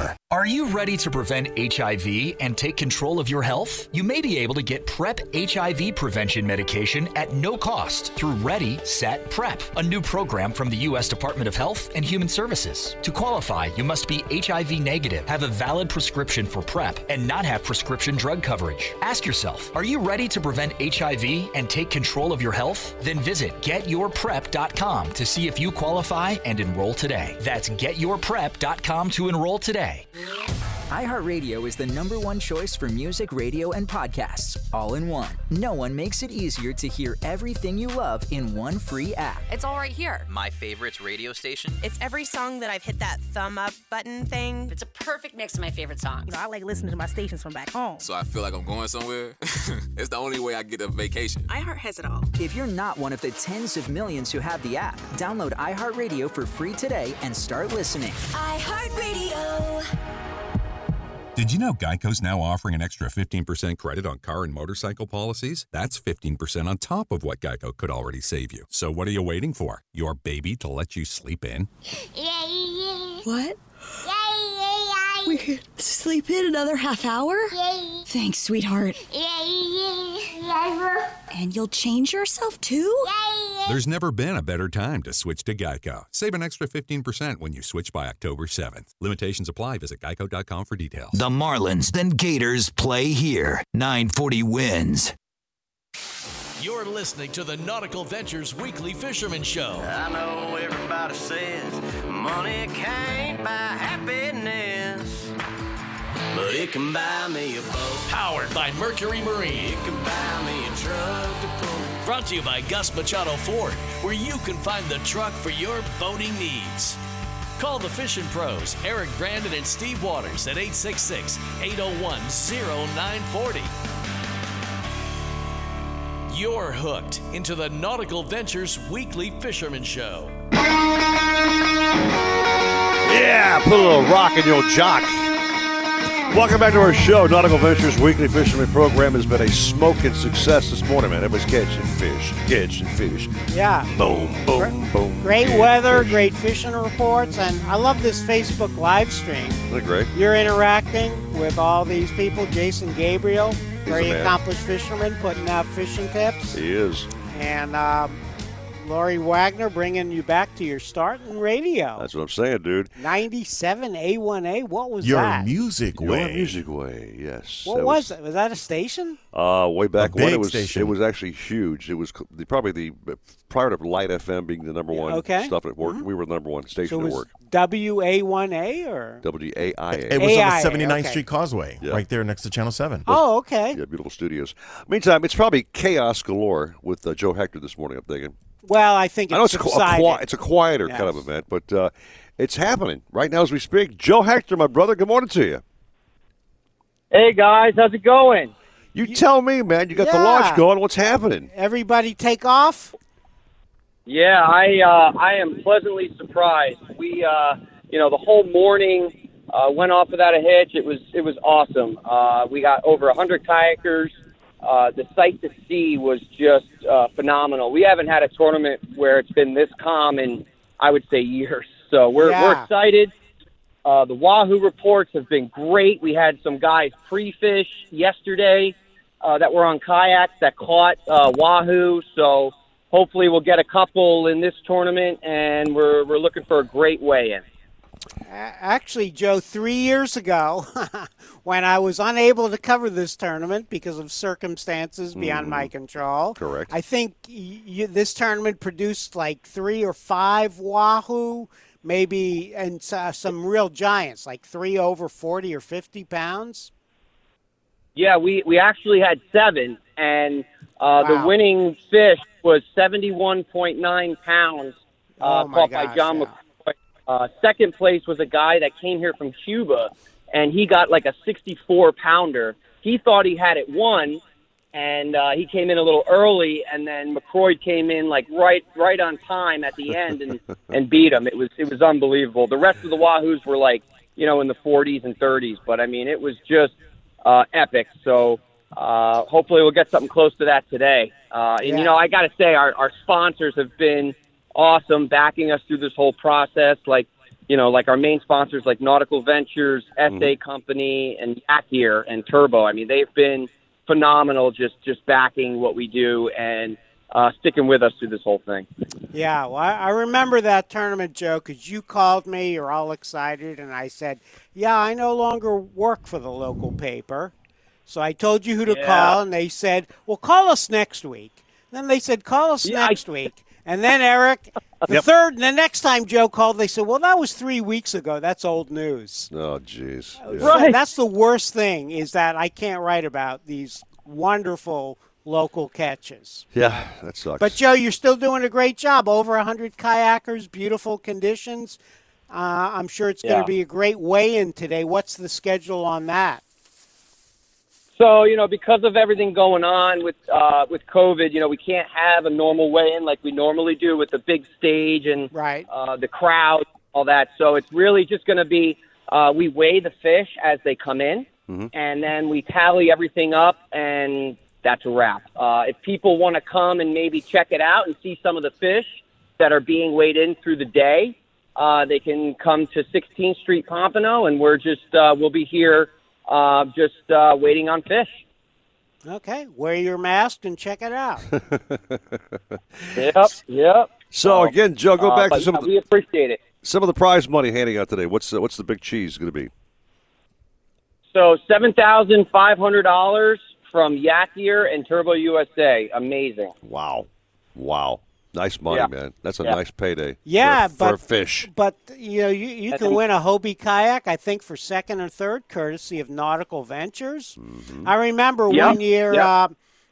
Are you ready to prevent HIV and take control of your health? You may be able to get PrEP HIV prevention medication at no cost through Ready, Set, PrEP, a new program from the U.S. Department of Health and Human Services. To qualify, you must be HIV negative, have a valid prescription for PrEP, and not have prescription drug coverage. Ask yourself, are you ready to prevent HIV and take control of your health? Then visit getyourprep.com to see if you qualify and enroll today. That's getyourprep.com to enroll today. Yeah iHeartRadio is the number one choice for music, radio, and podcasts, all in one. No one makes it easier to hear everything you love in one free app. It's all right here. My favorites radio station. It's every song that I've hit that thumb up button thing. It's a perfect mix of my favorite songs. You know, I like listening to my stations from back home. So I feel like I'm going somewhere. (laughs) it's the only way I get a vacation. iHeart has it all. If you're not one of the tens of millions who have the app, download iHeartRadio for free today and start listening. iHeartRadio. Did you know Geico's now offering an extra 15% credit on car and motorcycle policies? That's 15% on top of what Geico could already save you. So what are you waiting for? Your baby to let you sleep in? (gasps) What? We could sleep in another half hour? Yay. Thanks, sweetheart. Yay! And you'll change yourself too? There's never been a better time to switch to Geico. Save an extra 15% when you switch by October 7th. Limitations apply. Visit geico.com for details. The Marlins, then Gators play here. 940 WINZ. You're listening to the Nautical Ventures Weekly Fisherman Show. I know everybody says money can't buy happiness, but it can buy me a boat. Powered by Mercury Marine. It can buy me a truck to pull. Brought to you by Gus Machado Ford, where you can find the truck for your boating needs. Call the fishing pros, Eric Brandon and Steve Waters at 866 801 0940. You're hooked into the Nautical Ventures Weekly Fisherman Show. Yeah, put a little rock in your jock. Welcome back to our show. Nautical Ventures Weekly Fisherman Program has been a smoking success this morning, man. Everybody's catching fish, catching fish. Yeah. Boom, boom, boom. Great weather, fish. great fishing reports, and I love this Facebook live stream. Isn't it great? You're interacting with all these people. Jason Gabriel, very accomplished fisherman, putting out fishing tips. He is. And um, Lori Wagner bringing you back to your start in radio. That's what I'm saying, dude. 97 A1A. What was Your that? music Your way. music way, yes. What That was, it? Was that a station? Uh, way back when big it was, station. it was actually huge. It was the, probably the prior to Light FM being the number one okay. Mm-hmm. stuff at work. We were the number one station So it at work. WA1A or? WAIA. It was on the 79th okay. Street Causeway, Yeah. right there next to Channel 7. Oh, okay. Yeah, beautiful studios. Meantime, it's probably chaos galore with uh, Joe Hector this morning. I'm thinking. Well, I think it's I know it's a, qu- a, subsided. it's a quieter kind of event, but uh, it's happening right now as we speak. Joe Hector, my brother. Good morning to you. Hey guys, how's it going? You, tell me, man. You got the launch going. What's happening? Everybody take off? Yeah, I uh, I am pleasantly surprised. We uh, you know the whole morning uh, went off without a hitch. It was it was awesome. Uh, we got over a hundred kayakers. Uh, the sight to see was just uh, phenomenal. We haven't had a tournament where it's been this calm in I would say years. So we're we're excited. Uh, the Wahoo reports have been great. We had some guys pre-fish yesterday uh, that were on kayaks that caught uh, Wahoo. So hopefully we'll get a couple in this tournament, and we're we're looking for a great weigh-in. A- Actually, Joe, three years ago, (laughs) when I was unable to cover this tournament because of circumstances beyond my control, Correct. I think y- y- this tournament produced like three or five Wahoo, maybe, and uh, some real giants, like three over 40 or 50 pounds. Yeah, we we actually had seven, and uh, Wow. the winning fish was seventy-one point nine pounds, uh, Oh, my caught by John yeah. McCoy. Uh, second place was a guy that came here from Cuba, and he got like a sixty-four pounder. He thought he had it won, and uh, he came in a little early, and then McCoy came in like right right on time at the (laughs) end and and beat him. It was it was unbelievable. The rest of the Wahoos were like you know in the 40s and 30s, but I mean it was just uh, epic. So uh, hopefully we'll get something close to that today. Uh, and Yeah. you know I got to say our our sponsors have been awesome, backing us through this whole process. Like you know, like our main sponsors like Nautical Ventures, SA Company, and Yak Gear and Turbo. I mean, they've been phenomenal just just backing what we do and uh, sticking with us through this whole thing. Yeah, well, I, I remember that tournament, Joe, because you called me. You're all excited, and I said, "Yeah, I no longer work for the local paper." So I told you who to Yeah. call, and they said, "Well, call us next week." Then they said, "Call us Yeah, I- next week." And then Eric, the Yep. third, the next time Joe called, they said, "Well, that was three weeks ago. That's old news." Oh, jeez. Yeah. So That's the worst thing is that I can't write about these wonderful local catches. Yeah, that sucks. But Joe, you're still doing a great job. Over 100 kayakers, beautiful conditions. Uh, I'm sure it's going to be a great weigh-in today. What's the schedule on that? So you know, because of everything going on with uh, with COVID, you know, we can't have a normal weigh-in like we normally do with the big stage and right. uh, the crowd, all that. So it's really just going to be uh, we weigh the fish as they come in, and then we tally everything up, and that's a wrap. Uh, if people want to come and maybe check it out and see some of the fish that are being weighed in through the day, uh, they can come to 16th Street Pompano, and we're just uh, we'll be here uh, just uh, waiting on fish. Okay, wear your mask and check it out. (laughs) Yep, yep. So again, Joe, go Uh, back but, to some yeah, of we the appreciate it. some of the prize money handing out today. What's the, what's the big cheese going to be? So seven thousand five hundred dollars from Yak Gear and Turbo USA. Amazing. Wow, wow, nice money, Yeah. man. That's a Yeah. nice payday. Yeah, for, but for fish. But you know, you, you can a- win a Hobie kayak, I think, for second or third, courtesy of Nautical Ventures. I remember Yeah, one year yeah. uh,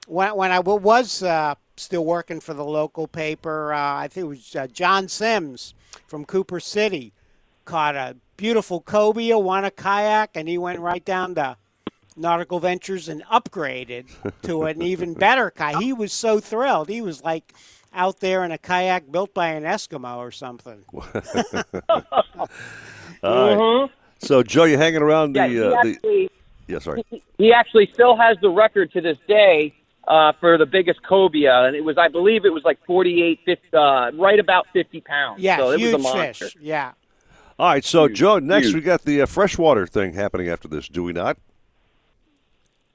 when when I w- was uh, still working for the local paper. Uh, I think it was uh, John Sims from Cooper City caught a beautiful cobia, won a kayak, and he went right down to Nautical Ventures and upgraded to an even better kayak. He was so thrilled. He was like out there in a kayak built by an Eskimo or something. (laughs) (laughs) All right. So, Joe, you're hanging around the. Yeah, he uh, the yeah, sorry. He actually still has the record to this day uh, for the biggest cobia, and it was, I believe, it was like 48, 50, uh, right about 50 pounds. Yeah, so it huge was a monster. fish. Yeah. All right, so, Joe, next huge. we got the uh, freshwater thing happening after this, do we not?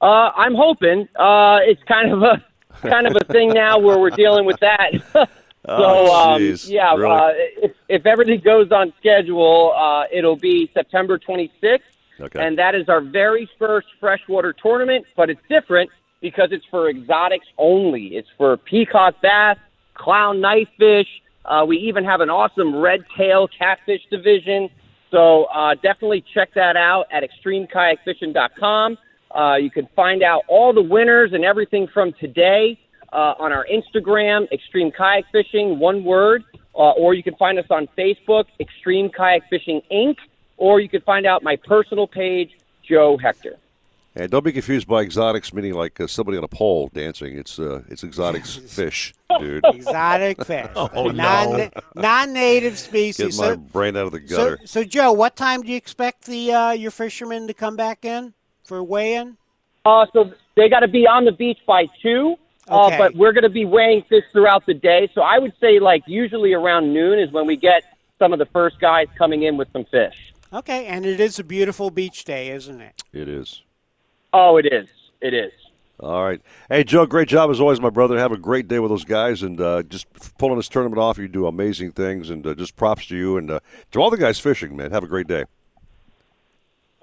Uh, I'm hoping. Uh, it's kind of a kind of a thing now where we're dealing with that. (laughs) so Oh, um, yeah, Really? uh, if, if everything goes on schedule, uh, it'll be September 26th, Okay. and that is our very first freshwater tournament. But it's different because it's for exotics only. It's for peacock bass, clown knifefish. Uh, we even have an awesome red tail catfish division. So uh, definitely check that out at extremekayakfishing.com. Uh, you can find out all the winners and everything from today uh, on our Instagram, Extreme Kayak Fishing, one word, uh, or you can find us on Facebook, Extreme Kayak Fishing Inc., or you can find out my personal page, Joe Hector. And don't be confused by exotics, meaning like uh, somebody on a pole dancing. It's uh, it's exotics (laughs) fish, dude. Exotic fish. (laughs) Oh, non, no. Non-native species. Get my So, brain out of the so, gutter. so, Joe, what time do you expect the uh, your fishermen to come back in for weighing? Uh, so they got to be on the beach by two. Uh, but we're going to be weighing fish throughout the day. So I would say, like, usually around noon is when we get some of the first guys coming in with some fish. Okay, and it is a beautiful beach day, isn't it? It is. Oh, it is. It is. All right. Hey, Joe, great job as always, my brother. Have a great day with those guys. And uh, just pulling this tournament off, you do amazing things. And uh, just props to you and uh, to all the guys fishing, man. Have a great day.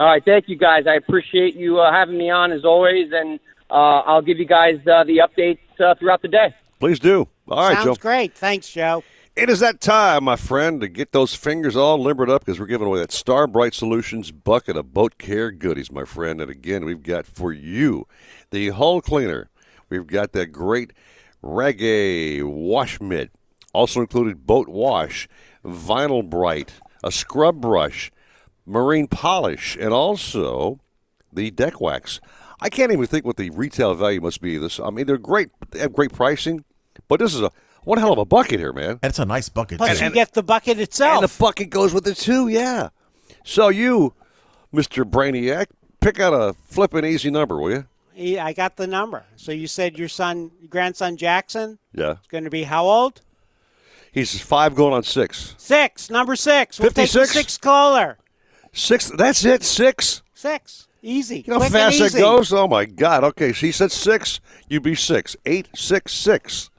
All right, thank you guys. I appreciate you uh, having me on as always, and uh, I'll give you guys uh, the updates uh, throughout the day. Please do. All right, Sounds Joe. great. Thanks, Joe. It is that time, my friend, to get those fingers all limbered up because we're giving away that Star brite Solutions bucket of boat care goodies, my friend. And again, we've got for you the hull cleaner. We've got that great Reggae wash mitt, also included boat wash, vinyl bright, a scrub brush, marine polish, and also the deck wax. I can't even think what the retail value must be. of This, I mean, they're great, they have great pricing, but this is a one hell of a bucket here, man. And it's a nice bucket. Plus, too. you get the bucket itself. And the bucket goes with it too, yeah. So you, Mr. Brainiac, pick out a flippin' easy number, will you? Yeah, I got the number. So you said your son, grandson Jackson, Yeah. is going to be how old? He's five going on six. Six. Number six. We'll take the 56? six caller. Six, that's it, six. Six. Easy. You know how fast that goes? Oh, my God. Okay, she said six, you'd be six. Eight, six, six.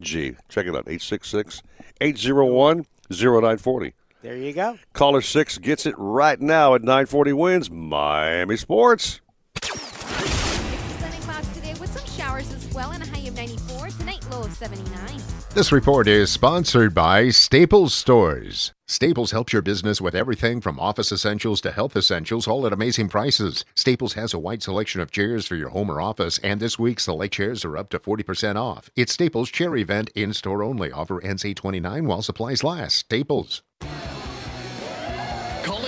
Gee, check it out. 866 801 0940. There you go. Caller six gets it right now at 940 WINZ Miami Sports. Sunny clouds today with some showers as well and a high of 94. Tonight, low of 79. This report is sponsored by Staples Stores. Staples helps your business with everything from office essentials to health essentials, all at amazing prices. Staples has a wide selection of chairs for your home or office, and this week select chairs are up to 40% off. It's Staples Chair Event in store only. Offer ends 829 while supplies last. Staples.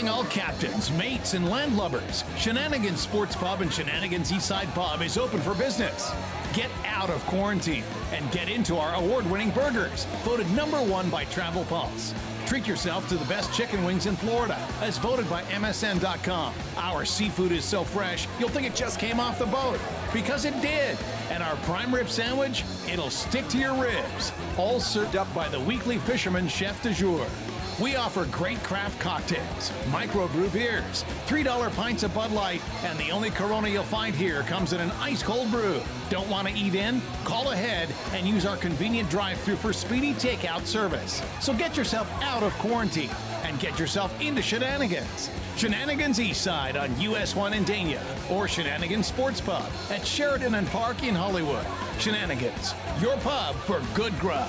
All captains, mates, and landlubbers. Shenanigans Sports Pub and Shenanigans Eastside Pub is open for business. Get out of quarantine and get into our award winning burgers, voted number one by Travel Pulse. Treat yourself to the best chicken wings in Florida, as voted by MSN.com. Our seafood is so fresh, you'll think it just came off the boat. Because it did. And our prime rib sandwich, it'll stick to your ribs. All served up by the weekly fisherman chef de jour. We offer great craft cocktails, microbrew beers, $3 pints of Bud Light, and the only Corona you'll find here comes in an ice cold brew. Don't want to eat in? Call ahead and use our convenient drive through for speedy takeout service. So get yourself out of quarantine and get yourself into shenanigans. Shenanigans Eastside on US 1 in Dania or Shenanigans Sports Pub at Sheridan and Park in Hollywood. Shenanigans, your pub for good grub.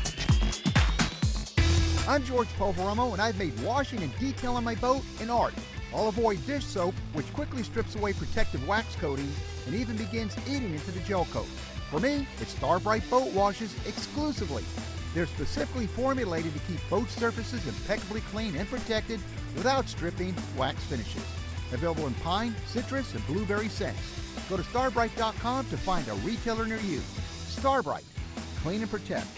I'm George Poveromo, and I've made washing and detailing my boat an art. I'll avoid dish soap, which quickly strips away protective wax coatings and even begins eating into the gel coat. For me, it's Star brite Boat Washes exclusively. They're specifically formulated to keep boat surfaces impeccably clean and protected without stripping wax finishes. Available in pine, citrus, and blueberry scents. Go to starbrite.com to find a retailer near you. Star brite, clean and protect.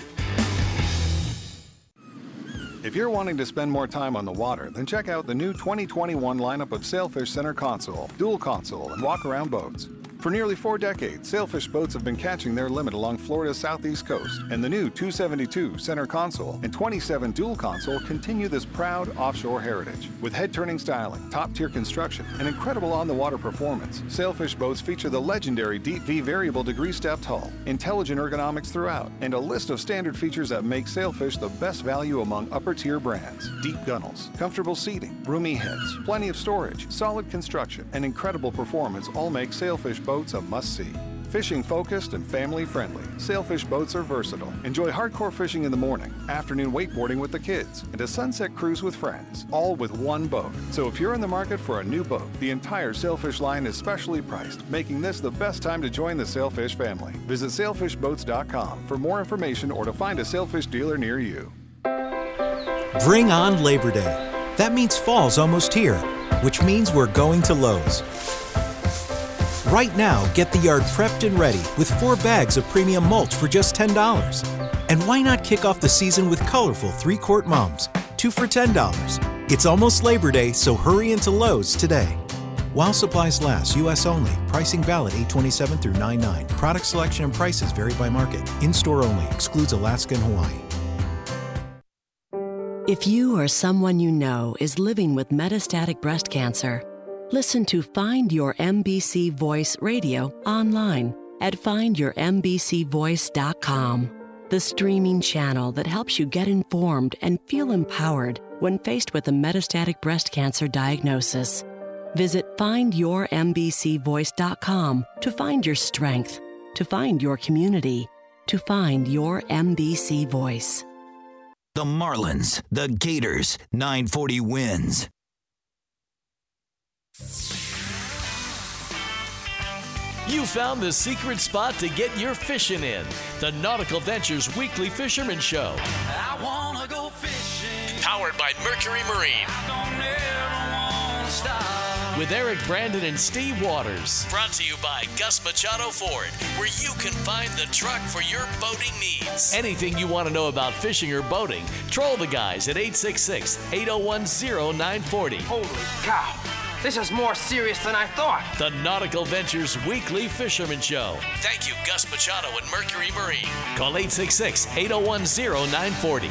If you're wanting to spend more time on the water, then check out the new 2021 lineup of Sailfish Center Console, Dual Console, and Walk Around boats. For nearly four decades, sailfish boats have been catching their limit along Florida's southeast coast, and the new 272 center console and 27 dual console continue this proud offshore heritage. With head turning styling, top tier construction, and incredible on the water performance, sailfish boats feature the legendary Deep V variable degree stepped hull, intelligent ergonomics throughout, and a list of standard features that make sailfish the best value among upper tier brands. Deep gunnels, comfortable seating, roomy heads, plenty of storage, solid construction, and incredible performance all make sailfish boats a must see. Fishing focused and family friendly, Sailfish boats are versatile. Enjoy hardcore fishing in the morning, afternoon wakeboarding with the kids, and a sunset cruise with friends, all with one boat. So if you're in the market for a new boat, the entire Sailfish line is specially priced, making this the best time to join the Sailfish family. Visit sailfishboats.com for more information or to find a Sailfish dealer near you. Bring on Labor Day. That means fall's almost here, which means we're going to Lowe's. Right now, get the yard prepped and ready with four bags of premium mulch for just $10. And why not kick off the season with colorful three quart mums, two for $10? It's almost Labor Day, so hurry into Lowe's today. While supplies last, U.S. only. Pricing valid 827 through 99. Product selection and prices vary by market. In store only. Excludes Alaska and Hawaii. If you or someone you know is living with metastatic breast cancer, listen to Find Your MBC Voice radio online at findyourmbcvoice.com, the streaming channel that helps you get informed and feel empowered when faced with a metastatic breast cancer diagnosis. Visit findyourmbcvoice.com to find your strength, to find your community, to find your MBC voice. The Marlins, the Gators, 940 WINZ. You found the secret spot to get your fishing in. The Nautical Ventures Weekly Fisherman Show. I wanna go fishing. Powered by Mercury Marine. Don't ever wanna stop. With Eric Brandon and Steve Waters. Brought to you by Gus Machado Ford, where you can find the truck for your boating needs. Anything you want to know about fishing or boating, troll the guys at 866 801 0940. Holy cow! This is more serious than I thought. The Nautical Ventures Weekly Fisherman Show. Thank you, Gus Machado and Mercury Marine. Call 866 801 0940.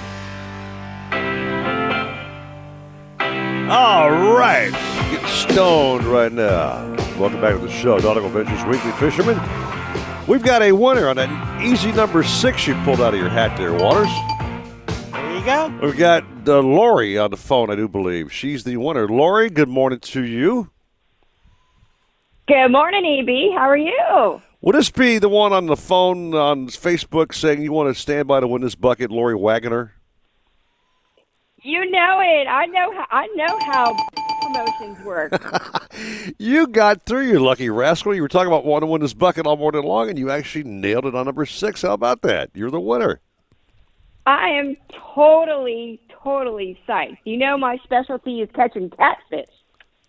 All right. Get stoned right now. Welcome back to the show, Nautical Ventures Weekly Fisherman. We've got a winner on that easy number six you pulled out of your hat there, Waters. There you go. We've got uh, Lori on the phone, I do believe. She's the winner. Lori, good morning to you. Good morning, EB. How are you? Would this be the one on the phone on Facebook saying you want to stand by to win this bucket, Lori Wagner? You know it. I know. How, I know how promotions work. (laughs) You got through, you lucky rascal. You were talking about wanting to win this bucket all morning long, and you actually nailed it on number six. How about that? You're the winner. I am totally, totally psyched. You know, my specialty is catching catfish.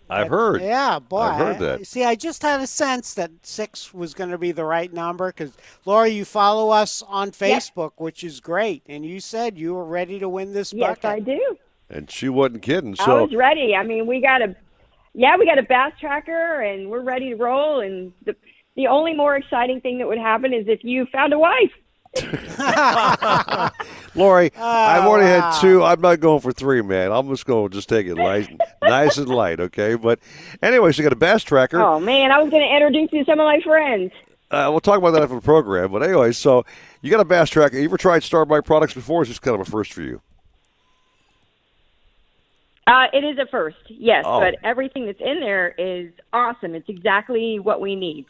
I've heard. Yeah, boy. I've heard I- that. see, I just had a sense that six was going to be the right number because, Laura, you follow us on Facebook, which is great. And you said you were ready to win this Yes, bucket. I do. And she wasn't kidding. So I was ready. I mean, we got a, yeah, we got a bass tracker, and we're ready to roll. And the the only more exciting thing that would happen is if you found a wife. (laughs) Lori, I've already wow. had two. I'm not going for three, man. I'm just going to just take it light, (laughs) nice and light, okay? But anyway, so you got a bass tracker. Oh man, I was going to introduce you to some of my friends. Uh, we'll talk about that after the program. But anyway, so you got a bass tracker. You ever tried Star brite products before? Or is this kind of a first for you? Uh, it is a first, yes, Oh. but everything that's in there is awesome. It's exactly what we need.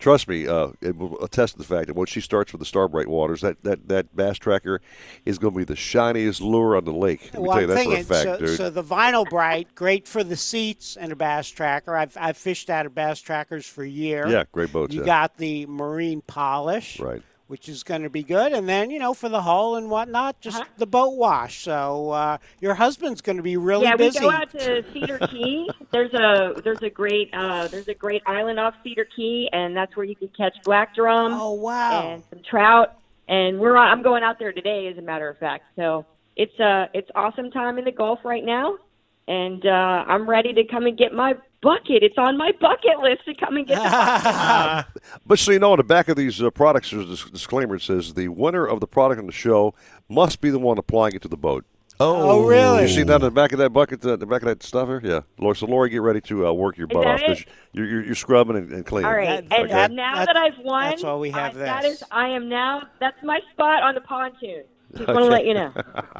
Trust me, uh, it will attest to the fact that when she starts with the Star brite waters, that, that, that bass tracker is going to be the shiniest lure on the lake. Let me Well, tell you I'm that for a fact, so, dude. so the vinyl bright, great for the seats and a bass tracker. I've I've fished out of bass trackers for years. Yeah, great boats, You yeah. got the marine polish, Right. Which is going to be good, and then you know for the hull and whatnot, just the boat wash. So uh, your husband's going to be really busy. yeah, busy. we go out to Cedar Key. There's a there's a great uh, there's a great island off Cedar Key, and that's where you can catch black drum. Oh wow! And some trout. And we're on, I'm going out there today, as a matter of fact. So it's uh it's awesome time in the Gulf right now, and uh, I'm ready to come and get my bucket. It's on my bucket list to come and get the bucket. (laughs) But so you know, on the back of these uh, products, there's a disclaimer. It says the winner of the product on the show must be the one applying it to the boat. Oh, really? You see that in the back of that bucket, uh, the back of that stuffer? Yeah. Lori, so Lori, get ready to uh, work your butt off because you're, you're, you're scrubbing and, and cleaning. All right, and, Okay? and now that, I've won, that's all we have I, that this. is I am now that's my spot on the pontoon. Just want to let you know.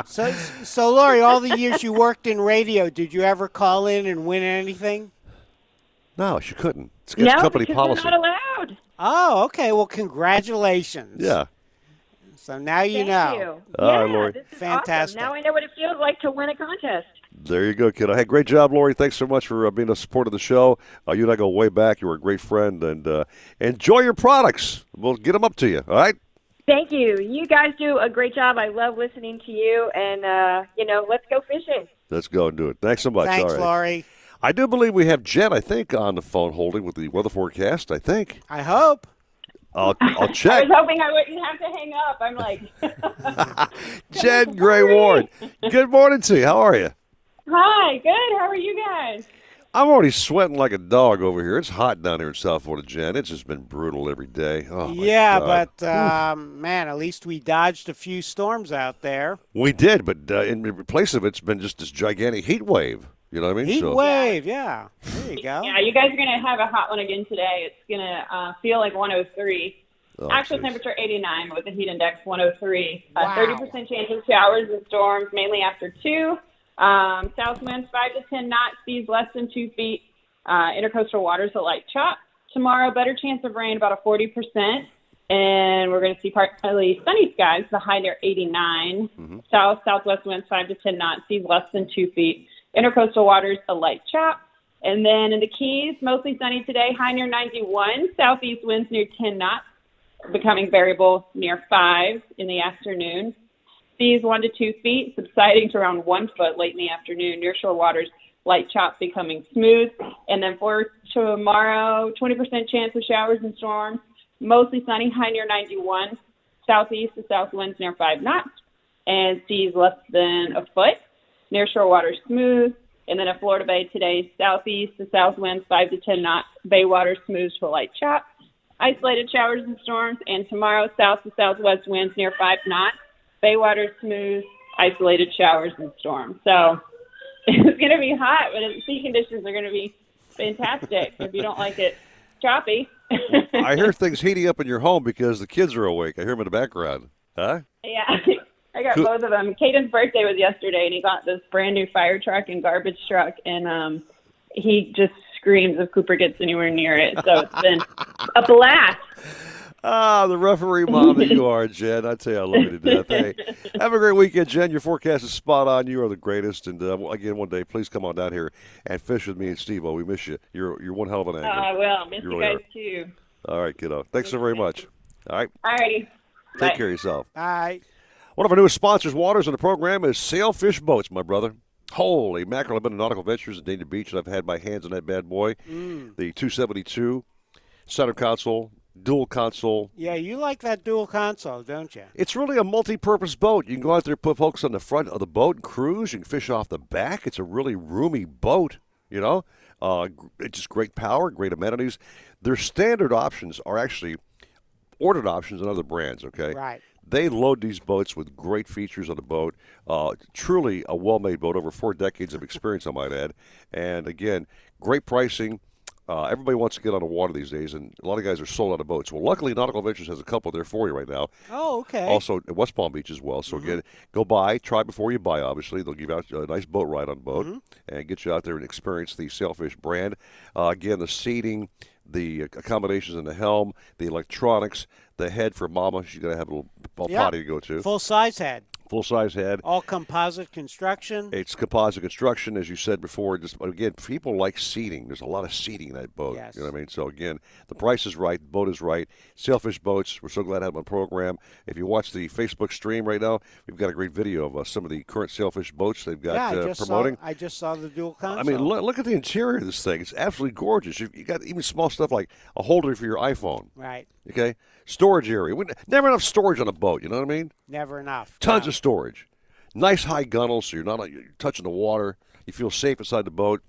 So, so Lori, all the years you worked in radio, did you ever call in and win anything? No, she couldn't. It's against no, company because policy. we're not allowed. Oh, okay. Well, congratulations. Yeah. So now you Thank know. you. All yeah, right, Lori. this is Fantastic. Awesome. Now I know what it feels like to win a contest. There you go, kiddo. Hey, great job, Lori. Thanks so much for uh, being a support of the show. Uh, you and I go way back. You were a great friend, and uh, enjoy your products. We'll get them up to you. All right. Thank you. You guys do a great job. I love listening to you, and uh, you know, let's go fishing. Let's go and do it. Thanks so much. Thanks, All right. Lori. I do believe we have Jen, I think, on the phone holding with the weather forecast. I think. I hope. I'll, (laughs) I'll check. I was hoping I wouldn't have to hang up. I'm like, (laughs) (laughs) Jen Gray Ward. Good morning to you. How are you? hi, good. How are you guys? I'm already sweating like a dog over here. It's hot down here in South Florida, Jen. It's just been brutal every day. Oh, my yeah, God. but um, man, at least we dodged a few storms out there. we did, but uh, in place of it, it's been just this gigantic heat wave. You know what I mean? Heat So- wave, yeah. There you go. Yeah, you guys are going to have a hot one again today. It's going to uh, feel like 103. Oh, Actual jeez. temperature 89 with the heat index 103. Wow. Uh, 30% chance of showers and storms, mainly after 2. Um, south winds 5 to 10 knots, seas less than 2 feet. Uh, intercoastal waters a light chop. Tomorrow, better chance of rain, about a 40%. And we're going to see partly sunny skies, the high near 89. South, southwest winds 5 to 10 knots, seas less than 2 feet. Intercoastal waters, a light chop. And then in the Keys, mostly sunny today, high near 91. Southeast winds near 10 knots, becoming variable near 5 in the afternoon. Seas 1 to 2 feet, subsiding to around 1 foot late in the afternoon. Nearshore waters, light chop becoming smooth. And then for tomorrow, 20% chance of showers and storms, mostly sunny, high near 91. Southeast to south winds near 5 knots, and seas less than a foot. Nearshore waters smooth. And then at Florida Bay today, southeast to south winds 5 to 10 knots. Bay water smooth to a light chop. Isolated showers and storms. And tomorrow, south to southwest winds near 5 knots. Bay water smooth. Isolated showers and storms. So (laughs) it's going to be hot, but the sea conditions are going to be fantastic if you don't like it choppy. I hear things heating up in your home because the kids are awake. I hear them in the background. Huh? Yeah, (laughs) I got Cool. both of them. Caden's birthday was yesterday, and he got this brand new fire truck and garbage truck, and um, he just screams if Cooper gets anywhere near it. So it's been (laughs) a blast. Ah, the referee mom that (laughs) you are, Jen. I tell you, I love you to death. Hey, have a great weekend, Jen. Your forecast is spot on. You are the greatest. And uh, again, one day, please come on down here and fish with me and Steve. Oh, we miss you. You're you're one hell of an Oh, angler. I will. Miss You you really guys too. All right, kiddo. Thanks so very much. All right, Alrighty. take Bye. care of yourself. Bye. One of our newest sponsors, Waters, on the program is Sailfish Boats, my brother. Holy mackerel! I've been to Nautical Ventures in Dania Beach, and I've had my hands on that bad boy, Mm. the 272 center console, dual console. Yeah, you like that dual console, don't you? It's really a multi-purpose boat. You can go out there, put folks on the front of the boat, and cruise. You can fish off the back. It's a really roomy boat. You know, uh, it's just great power, great amenities. Their standard options are actually ordered options and other brands. Okay, Right. They load these boats with great features on the boat. Uh, truly a well-made boat, over four decades of experience, I might add. And again, great pricing. Uh, everybody wants to get on the water these days, and a lot of guys are sold out of boats. Well, luckily, Nautical Ventures has a couple there for you right now. Oh, okay. Also at West Palm Beach as well. So again, go buy, try before you buy. Obviously, they'll give you out a nice boat ride on boat and get you out there and experience the Sailfish brand. Uh, again, the seating, the accommodations in the helm, the electronics, the head for Mama. She's gonna have a little, potty to go to. Full size head. Full size head. All composite construction. It's composite construction, as you said before. Just again, people like seating. There's a lot of seating in that boat. Yes. You know what I mean? So again, the price is right, the boat is right. Sailfish boats. We're so glad to have them on the program. If you watch the Facebook stream right now, we've got a great video of uh, some of the current Sailfish boats they've got yeah, I uh, just promoting. Saw, I just saw the dual console. I mean, look, look at the interior of this thing. It's absolutely gorgeous. You, you got even small stuff like a holder for your iPhone. Right. Okay, storage area. We, never enough storage on a boat. You know what I mean? Never enough. Tons No. of storage. Nice high gunnels, so you're not you're touching the water. You feel safe inside the boat.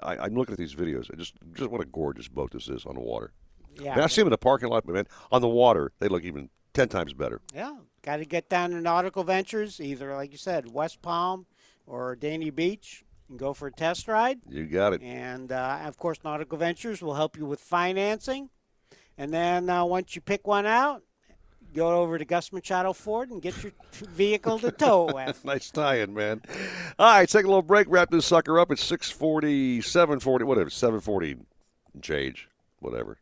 I, I'm looking at these videos. I just just what a gorgeous boat this is on the water. Yeah. I, mean, I see them in the parking lot, but man, on the water they look even ten times better. Yeah, got to get down to Nautical Ventures, either like you said, West Palm or Dania Beach, and go for a test ride. You got it. And uh, of course, Nautical Ventures will help you with financing. And then uh, once you pick one out, go over to Gus Machado Ford and get your t- vehicle to tow it (laughs) with. nice tie-in, man. All right, take a little break. Wrap this sucker up. It's 640, 740, whatever, 740 change, whatever.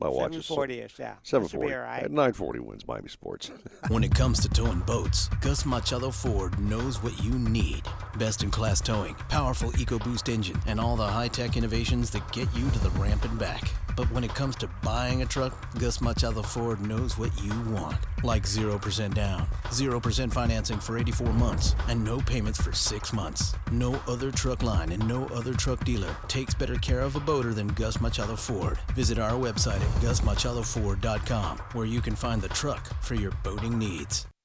My watch is 740-ish, yeah. That should be all right. At nine forty WINZ Miami Sports. (laughs) When it comes to towing boats, Gus Machado Ford knows what you need. Best in class towing, powerful EcoBoost engine, and all the high tech innovations that get you to the ramp and back. But when it comes to buying a truck, Gus Machado Ford knows what you want. Like 0% down, 0% financing for 84 months, and no payments for 6 months. No other truck line and no other truck dealer takes better care of a boater than Gus Machado Ford. Visit our website at gusmachadoford.com where you can find the truck for your boating needs.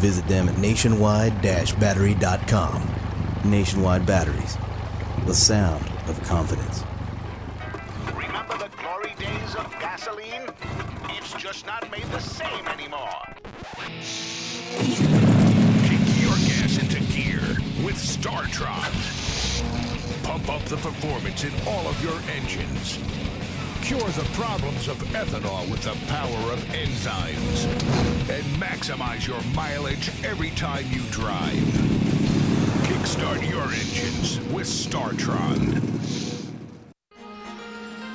Visit them at nationwide-battery.com. Nationwide Batteries, the sound of confidence. Remember the glory days of gasoline? It's just not made the same anymore. Kick your gas into gear with StarTron. Pump up the performance in all of your engines. Cure the problems of ethanol with the power of enzymes. And maximize your mileage every time you drive. Kickstart your engines with StarTron.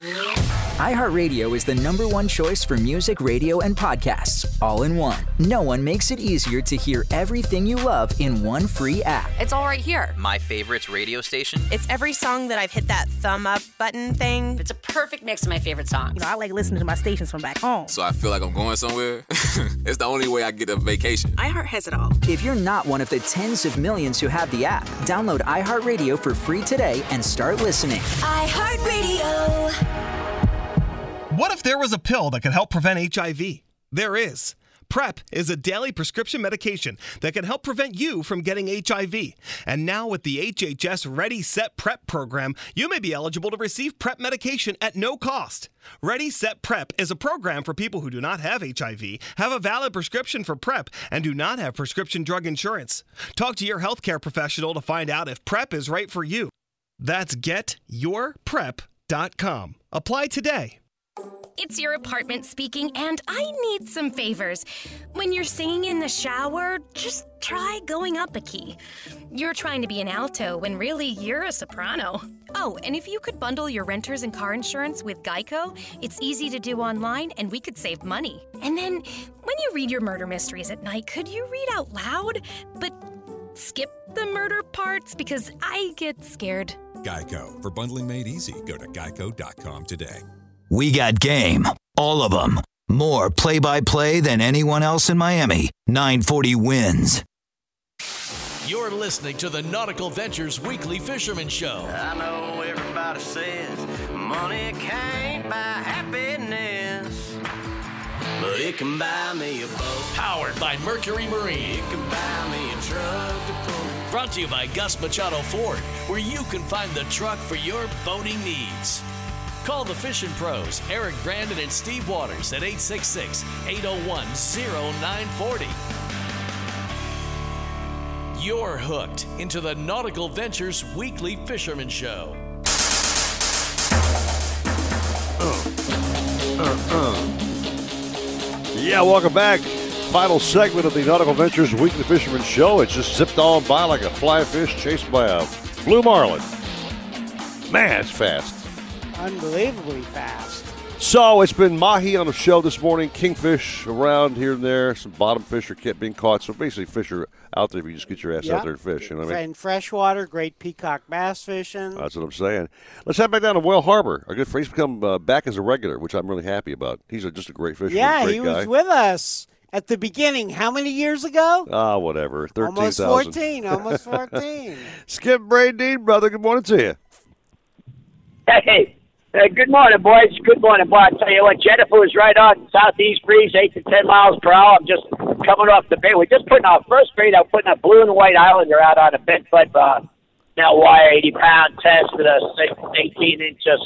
Yeah. iHeartRadio is the number one choice for music, radio, and podcasts, all in one. No one makes it easier to hear everything you love in one free app. It's all right here. My favorites radio station. It's every song that I've hit that thumb up button thing. It's a perfect mix of my favorite songs. You know, I like listening to my stations from back home. So I feel like I'm going somewhere. (laughs) it's the only way I get a vacation. iHeart has it all. If you're not one of the tens of millions who have the app, download iHeartRadio for free today and start listening. iHeartRadio. What if there was a pill that could help prevent HIV? There is. PrEP is a daily prescription medication that can help prevent you from getting HIV. And now, with the HHS Ready Set PrEP program, you may be eligible to receive PrEP medication at no cost. Ready Set PrEP is a program for people who do not have HIV, have a valid prescription for PrEP, and do not have prescription drug insurance. Talk to your healthcare professional to find out if PrEP is right for you. That's getyourprep.com. Apply today. It's your apartment speaking, and I need some favors. When you're singing in the shower, just try going up a key. You're trying to be an alto when really you're a soprano. Oh, and if you could bundle your renters and car insurance with Geico, it's easy to do online and we could save money. And then when you read your murder mysteries at night, could you read out loud? But skip the murder parts because I get scared. Geico. For bundling made easy, go to geico.com today. We got game. All of them. More play by play than anyone else in Miami. 940 WINZ. You're listening to the Nautical Ventures Weekly Fisherman Show. I know everybody says money can't buy happiness, but it can buy me a boat. Powered by Mercury Marine. It can buy me a truck to pull. Brought to you by Gus Machado Ford, where you can find the truck for your boating needs. Call the fishing pros, Eric Brandon and Steve Waters at 866 801 0940. You're hooked into the Nautical Ventures Weekly Fisherman Show. Yeah, welcome back. Final segment of the Nautical Ventures Weekly Fisherman Show. It's just zipped on by like a fly fish chased by a blue marlin. Man, it's fast. Unbelievably fast. So it's been mahi on the show this morning, kingfish around here and there, some bottom fish are kept being caught. So basically, fish are out there if you just get your ass out there and fish. You know what I mean? In freshwater, great peacock bass fishing. That's what I'm saying. Let's head back down to Whale Harbor. Our good friend, he's become uh, back as a regular, which I'm really happy about. He's a, just a great fisherman. yeah, great he guy. was with us at the beginning. How many years ago? Ah, whatever. Almost 13,000. 14. Almost 14. (laughs) Skip Bradeen, brother. Good morning to you. Hey, uh, good morning, boys. Good morning, boy. I tell you what, Jennifer was right on. Southeast breeze, eight to ten miles per hour. I'm just coming off the bait. We're just putting our first bait out, putting a blue and white Islander out on a bent foot, uh, now wire, 80 pound test with a six- 18 inch uh,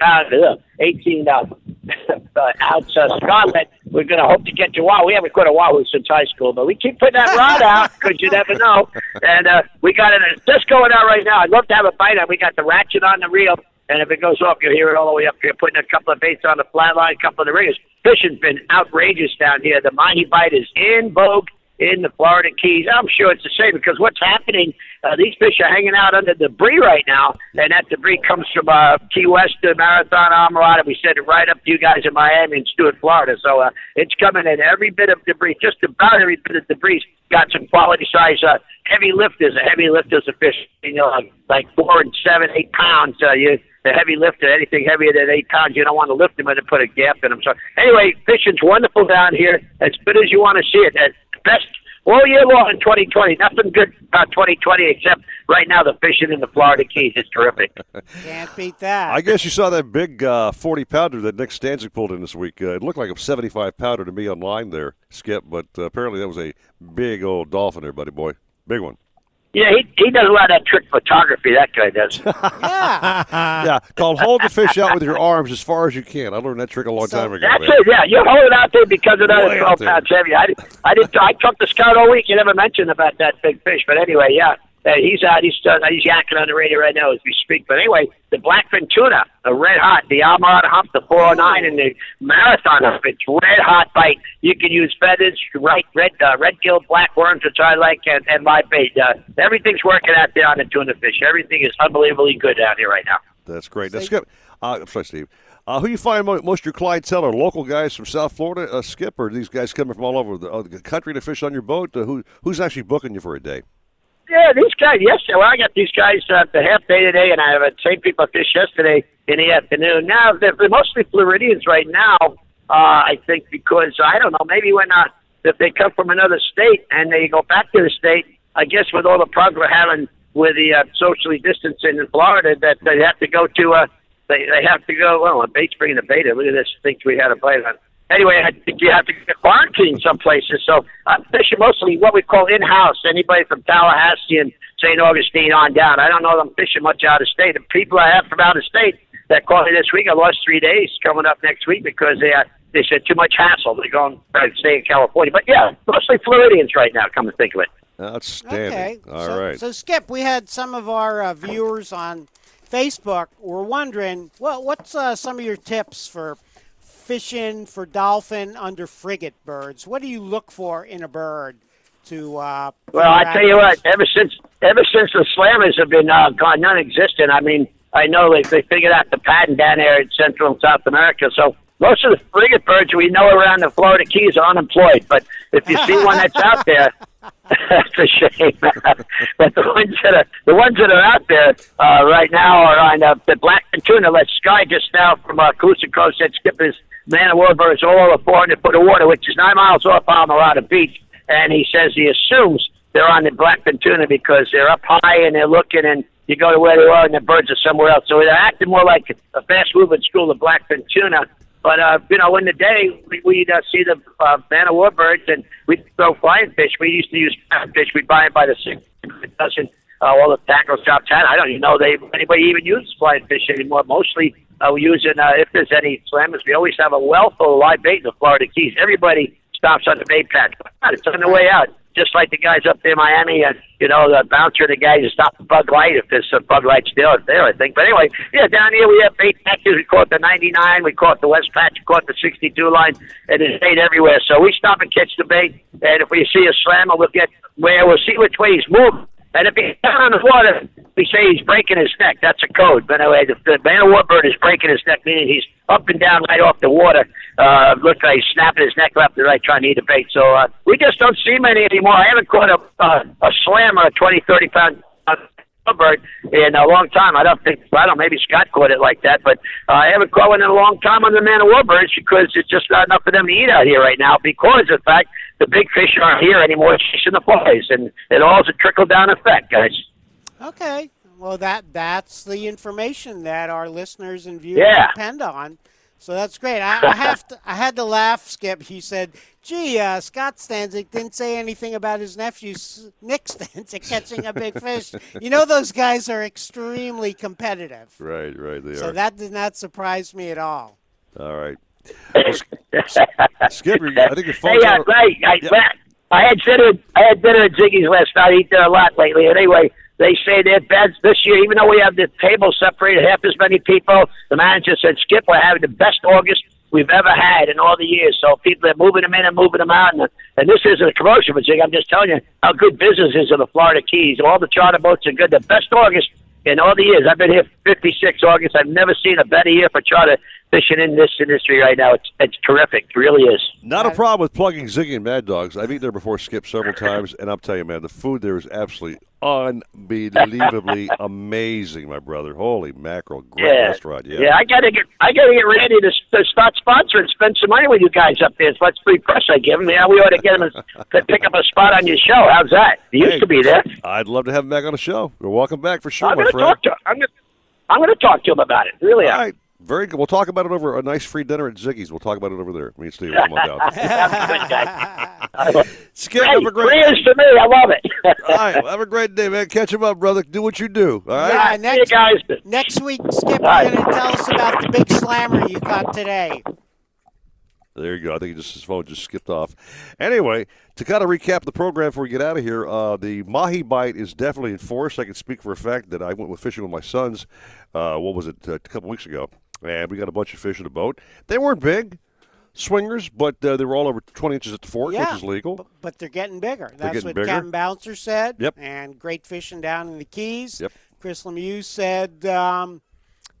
pound, uh, 18 uh, (laughs) uh, ounce uh, scarlet. We're to hope to get to Wahoo. We haven't caught a Wahoo since high school, but we keep putting that rod out because you never know. And uh, we got it just going out right now. I'd love to have a bite on. We got the ratchet on the reel. And if it goes off, you'll hear it all the way up here. Putting a couple of baits on the flat line, a couple of the ringers. Fishing's been outrageous down here. The mahi bite is in vogue in the Florida Keys. I'm sure it's the same because what's happening, uh, these fish are hanging out under debris right now, and that debris comes from uh, Key West to Marathon, Islamorada. We sent it right up to you guys in Miami and Stuart, Florida. So uh, it's coming in. Every bit of debris, just about every bit of debris, got some quality size uh, heavy lifters. A heavy lifter's a fish, you know, like, like four and seven, eight pounds. Uh, you the heavy lifter, anything heavier than eight pounds, you don't want to lift them and put a gap in them. So anyway, fishing's wonderful down here, as good as you want to see it. At best all year long in 2020. Nothing good about 2020 except right now the fishing in the Florida Keys is terrific. (laughs) Can't beat that. I guess you saw that big uh, 40 pounder that Nick Stanczyk pulled in this week. Uh, it looked like a 75 pounder to me online there, Skip, but uh, apparently that was a big old dolphin there, buddy boy. Big one. Yeah, he he does a lot of trick photography. That guy does. (laughs) yeah, yeah. called hold the fish out with your arms as far as you can. I learned that trick a long time ago. That's man. it. Yeah, you hold it out there because of that Way twelve pounds heavy. I I did. I took the scout all week. You never mentioned about that big fish, but anyway, yeah. Uh, he's out. He's uh, he's yakking on the radio right now as we speak. But anyway, the blackfin tuna, the red hot, the Islamorada hump, the 409, and the marathon hump. It's red hot bite. You can use feathers, right, red uh, red gill black worms, which I like, and, and live bait. Uh, everything's working out there on the tuna fish. Everything is unbelievably good out here right now. That's great. Now, Skip, uh, I'm sorry, Steve. Uh, who you find most of your clientele are local guys from South Florida, uh, Skip, or these guys coming from all over the, uh, the country to fish on your boat? Uh, who who's actually booking you for a day? Yeah, these guys. Yesterday, well, I got these guys uh, the half day today, and I have the same people fish yesterday in the afternoon. Now they're, they're mostly Floridians right now. Uh, I think because I don't know, maybe when uh, if they come from another state and they go back to the state, I guess with all the progress we're having with the uh, socially distancing in Florida, that they have to go to uh, they they have to go. Well, a bait's bringing a bait. Look at this. Thinks we had a bite on. Anyway, I think you have to get quarantined some places. So I'm fishing mostly what we call in-house. Anybody from Tallahassee and St. Augustine on down. I don't know them fishing much out of state. The people I have from out of state that called me this week, I lost three days coming up next week because they uh, they said too much hassle. They're going to stay in California. But yeah, mostly Floridians right now. Come to think of it. Outstanding. Okay. All so, right. So, Skip, we had some of our uh, viewers on Facebook were wondering, well, what's uh, some of your tips for fishing for dolphin under frigate birds? What do you look for in a bird to? Uh, Well, I tell you what, ever since ever since the slammers have been uh, gone non-existent, I mean, I know they they figured out the patent down there in Central and South America. So most of the frigate birds we know around the Florida Keys are unemployed. But if you see one that's out there, (laughs) that's a shame. (laughs) but the ones that are the ones that are out there uh, right now are on uh, the black tuna. Let Sky just now from uh, Coosa Cove said skip his man of war birds all over 400 foot of water, which is nine miles off Almirada Beach, and he says he assumes they're on the blackfin tuna because they're up high and they're looking and you go to where they are and the birds are somewhere else. So they're acting more like a fast moving school of blackfin tuna. But uh, you know, in the day, we, we'd uh, see the uh, man of war birds, and we'd throw flying fish. We used to use flying fish. We'd buy it by the six, dozen. Uh, all the tackle shops had. I don't even know they anybody even uses flying fish anymore. Mostly, uh, we're using uh, if there's any slammers. We always have a wealth of live bait in the Florida Keys. Everybody stops on the bait patch. God, It's on the way out. Just like the guys up there in Miami, and you know the bouncer, the guys who stop the bug light if there's a bug light still it's there, I think. But anyway, yeah, down here we have bait patches. We caught the 99, we caught the West Patch, we caught the 62 line, and there's bait everywhere. So we stop and catch the bait, and if we see a slammer, we'll get where we'll see which way he's moving. And if he's down on the water, we say he's breaking his neck. That's a code. But anyway, the, the man of war bird is breaking his neck, meaning he's up and down right off the water. Uh, looks like he's snapping his neck left and right trying to eat a bait. So uh, we just don't see many anymore. I haven't caught a, uh, a slammer, a 20, 30 pound bird in a long time. I don't think, I don't know, maybe Scott caught it like that, but uh, I haven't caught one in a long time on the man of war birds because it's just not enough for them to eat out here right now because the fact the big fish aren't here anymore chasing the flies. And it all all's a trickle down effect, guys. Okay. Well, that that's the information that our listeners and viewers Yeah. depend on. So that's great. I, I have to. I had to laugh, Skip. He said, "Gee, uh, Scott Stanczyk didn't say anything about his nephew S- Nick Stanczyk catching a big fish." You know, those guys are extremely competitive. Right, right. They So are. that did not surprise me at all. All right. Well, Sk- Skipper, I think your Hey, phone's uh, out. right, I, Yeah. I had dinner. I had dinner at Ziggy's last night. I eat there a lot lately. And anyway, they say their beds this year, even though we have the table separated half as many people, the manager said, "Skip, we're having the best August we've ever had in all the years." So people are moving them in and moving them out. And, and this isn't a commercial Zig. I'm just telling you how good business is in the Florida Keys. All the charter boats are good. The best August in all the years. I've been here 56 August. I've never seen a better year for charter fishing in this industry right now. It's it's terrific. It really is. Not a problem with plugging Ziggy and Mad Dogs. I've eaten there before, Skip, several times, and I'll tell you, man, the food there is absolutely unbelievably (laughs) amazing, my brother. Holy mackerel, great yeah. restaurant. Yeah. yeah, I gotta get I gotta get Randy to, to start sponsoring, spend some money with you guys up there. It's much free press I give him. Yeah, we ought to get him a, (laughs) to pick up a spot on your show. How's that? He used Hey, to be there. I'd love to have him back on the show. You're welcome back for sure, I'm my gonna friend. talk to I'm gonna I'm gonna talk to him about it. Really, All right. Very good. We'll talk about it over a nice free dinner at Ziggy's. We'll talk about it over there. Me and Steve will come on down. (laughs) (laughs) Skip, Hey, have a great free is for me. I love it. (laughs) All right. Well, have a great day, man. Catch him up, brother. Do what you do. All right. Yeah, next, guys. next week, Skip, Bye. you're going to tell us about the big slammer you caught today. There you go. I think just his phone just skipped off. Anyway, to kind of recap the program before we get out of here, uh, the mahi bite is definitely enforced. I can speak for a fact that I went with fishing with my sons. Uh, what was it? Uh, a couple weeks ago, and we got a bunch of fish in the boat. They weren't big swingers, but uh, they were all over 20 inches at the fork, Yeah, which is legal. But they're getting bigger. That's getting what bigger. Captain Bouncer said. Yep. And great fishing down in the Keys. Yep. Chris Lemieux said, um,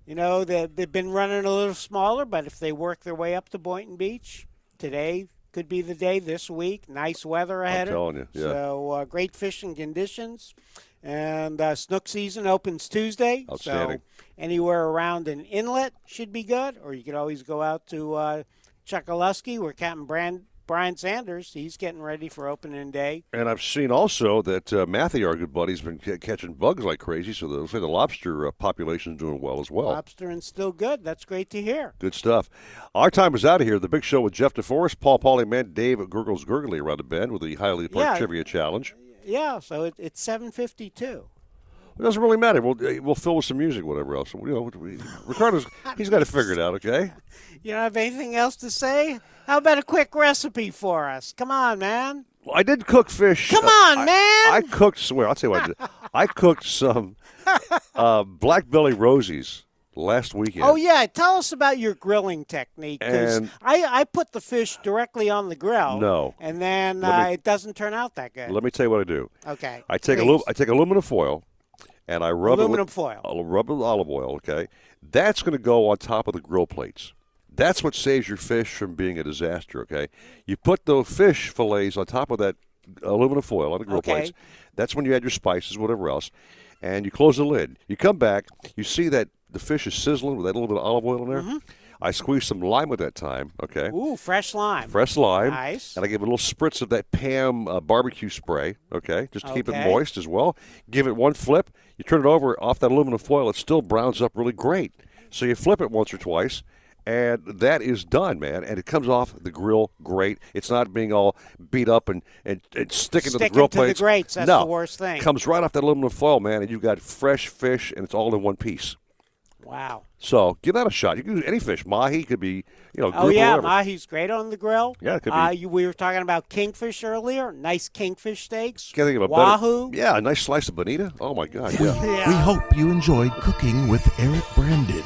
you know, that they've been running a little smaller, but if they work their way up to Boynton Beach, today could be the day this week. Nice weather ahead. of telling you, yeah. So uh, great fishing conditions. And uh, snook season opens Tuesday. Outstanding. So anywhere around an inlet should be good, or you could always go out to uh, Chokoloskee, where Captain Brand Brian Sanders. He's getting ready for opening day. And I've seen also that uh, Matthew, our good buddy, has been c- catching bugs like crazy. So the, say the lobster uh, population is doing well as well. Lobster and still good. That's great to hear. Good stuff. Our time is out of here. The big show with Jeff DeForest, Paul Polyman, Dave Gurgles Gurgly around the bend with the Hialeah Park Yeah. Trivia Challenge. Yeah, so it, it's 752. It doesn't really matter. We'll uh, we'll fill with some music, whatever else. You know, we, Ricardo's (laughs) he's got to figure it out. Okay. You don't have anything else to say? How about a quick recipe for us? Come on, man. Well, I did cook fish. Come uh, on, I- man. I cooked. Swear, I'll tell you what I did. I cooked some (laughs) uh, black belly rosies last weekend. Oh yeah, tell us about your grilling technique And- I, I put the fish directly on the grill. No. and then Let uh, it doesn't turn out that good. Let me tell you what I do. Okay, I take please. I take aluminum foil, and I rub Aluminum it with, foil. I'll rub it with olive oil. Okay, that's going to go on top of the grill plates. That's what saves your fish from being a disaster. Okay, you put the fish fillets on top of that aluminum foil on the grill Okay. plates. That's when you add your spices, whatever else, and you close the lid. You come back, you see that the fish is sizzling with that little bit of olive oil in there. Mm-hmm. I squeeze some lime at that time. Okay. Ooh, fresh lime. Fresh lime. Nice. And I give it a little spritz of that Pam uh, barbecue spray, okay, just to keep it moist as well. Give it one flip. You turn it over off that aluminum foil. It still browns up really great. So you flip it once or twice, and that is done, man. And it comes off the grill great. It's not being all beat up and, and, and sticking to the Sticking grill to the grates, that's no. the worst thing. Comes right off that aluminum foil, man, and you've got fresh fish, and it's all in one piece. Wow. So give that a shot. You can use any fish. Mahi could be, you know, Oh yeah, whatever. mahi's great on the grill. Yeah, it could be. Uh, you, we were talking about kingfish earlier. Nice kingfish steaks. Can't think of a Wahoo. better. Yeah, a nice slice of bonita. Oh my God, (laughs) yeah. We hope you enjoyed cooking with Eric Brandon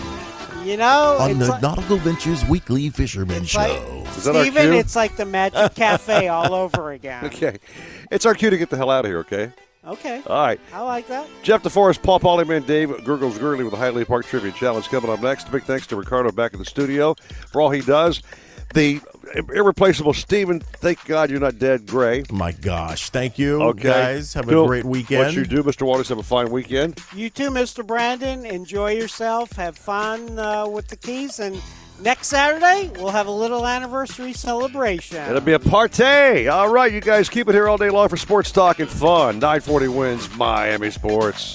You know, on the like, Nautical Ventures Weekly Fisherman Show. like- Is that our Steven, cue? it's like the Magic Cafe all over (laughs) again. Okay, it's our cue to get the hell out of here. Okay. Okay. All right. I like that. Jeff DeForest, Paul Polyman, Dave Gurgles Gurley with the Hialeah Park Trivia Challenge coming up next. Big thanks to Ricardo back in the studio for all he does. The irreplaceable Steven, thank God you're not dead, Gray. My gosh, thank you, Okay. guys. Have Do a great weekend. What you do, Mr. Waters, have a fine weekend. You too, Mr. Brandon. Enjoy yourself. Have fun uh, with the keys. And next Saturday, we'll have a little anniversary celebration. It'll be a party. All right, you guys keep it here all day long for sports talk and fun. 940 WINZ Miami Sports.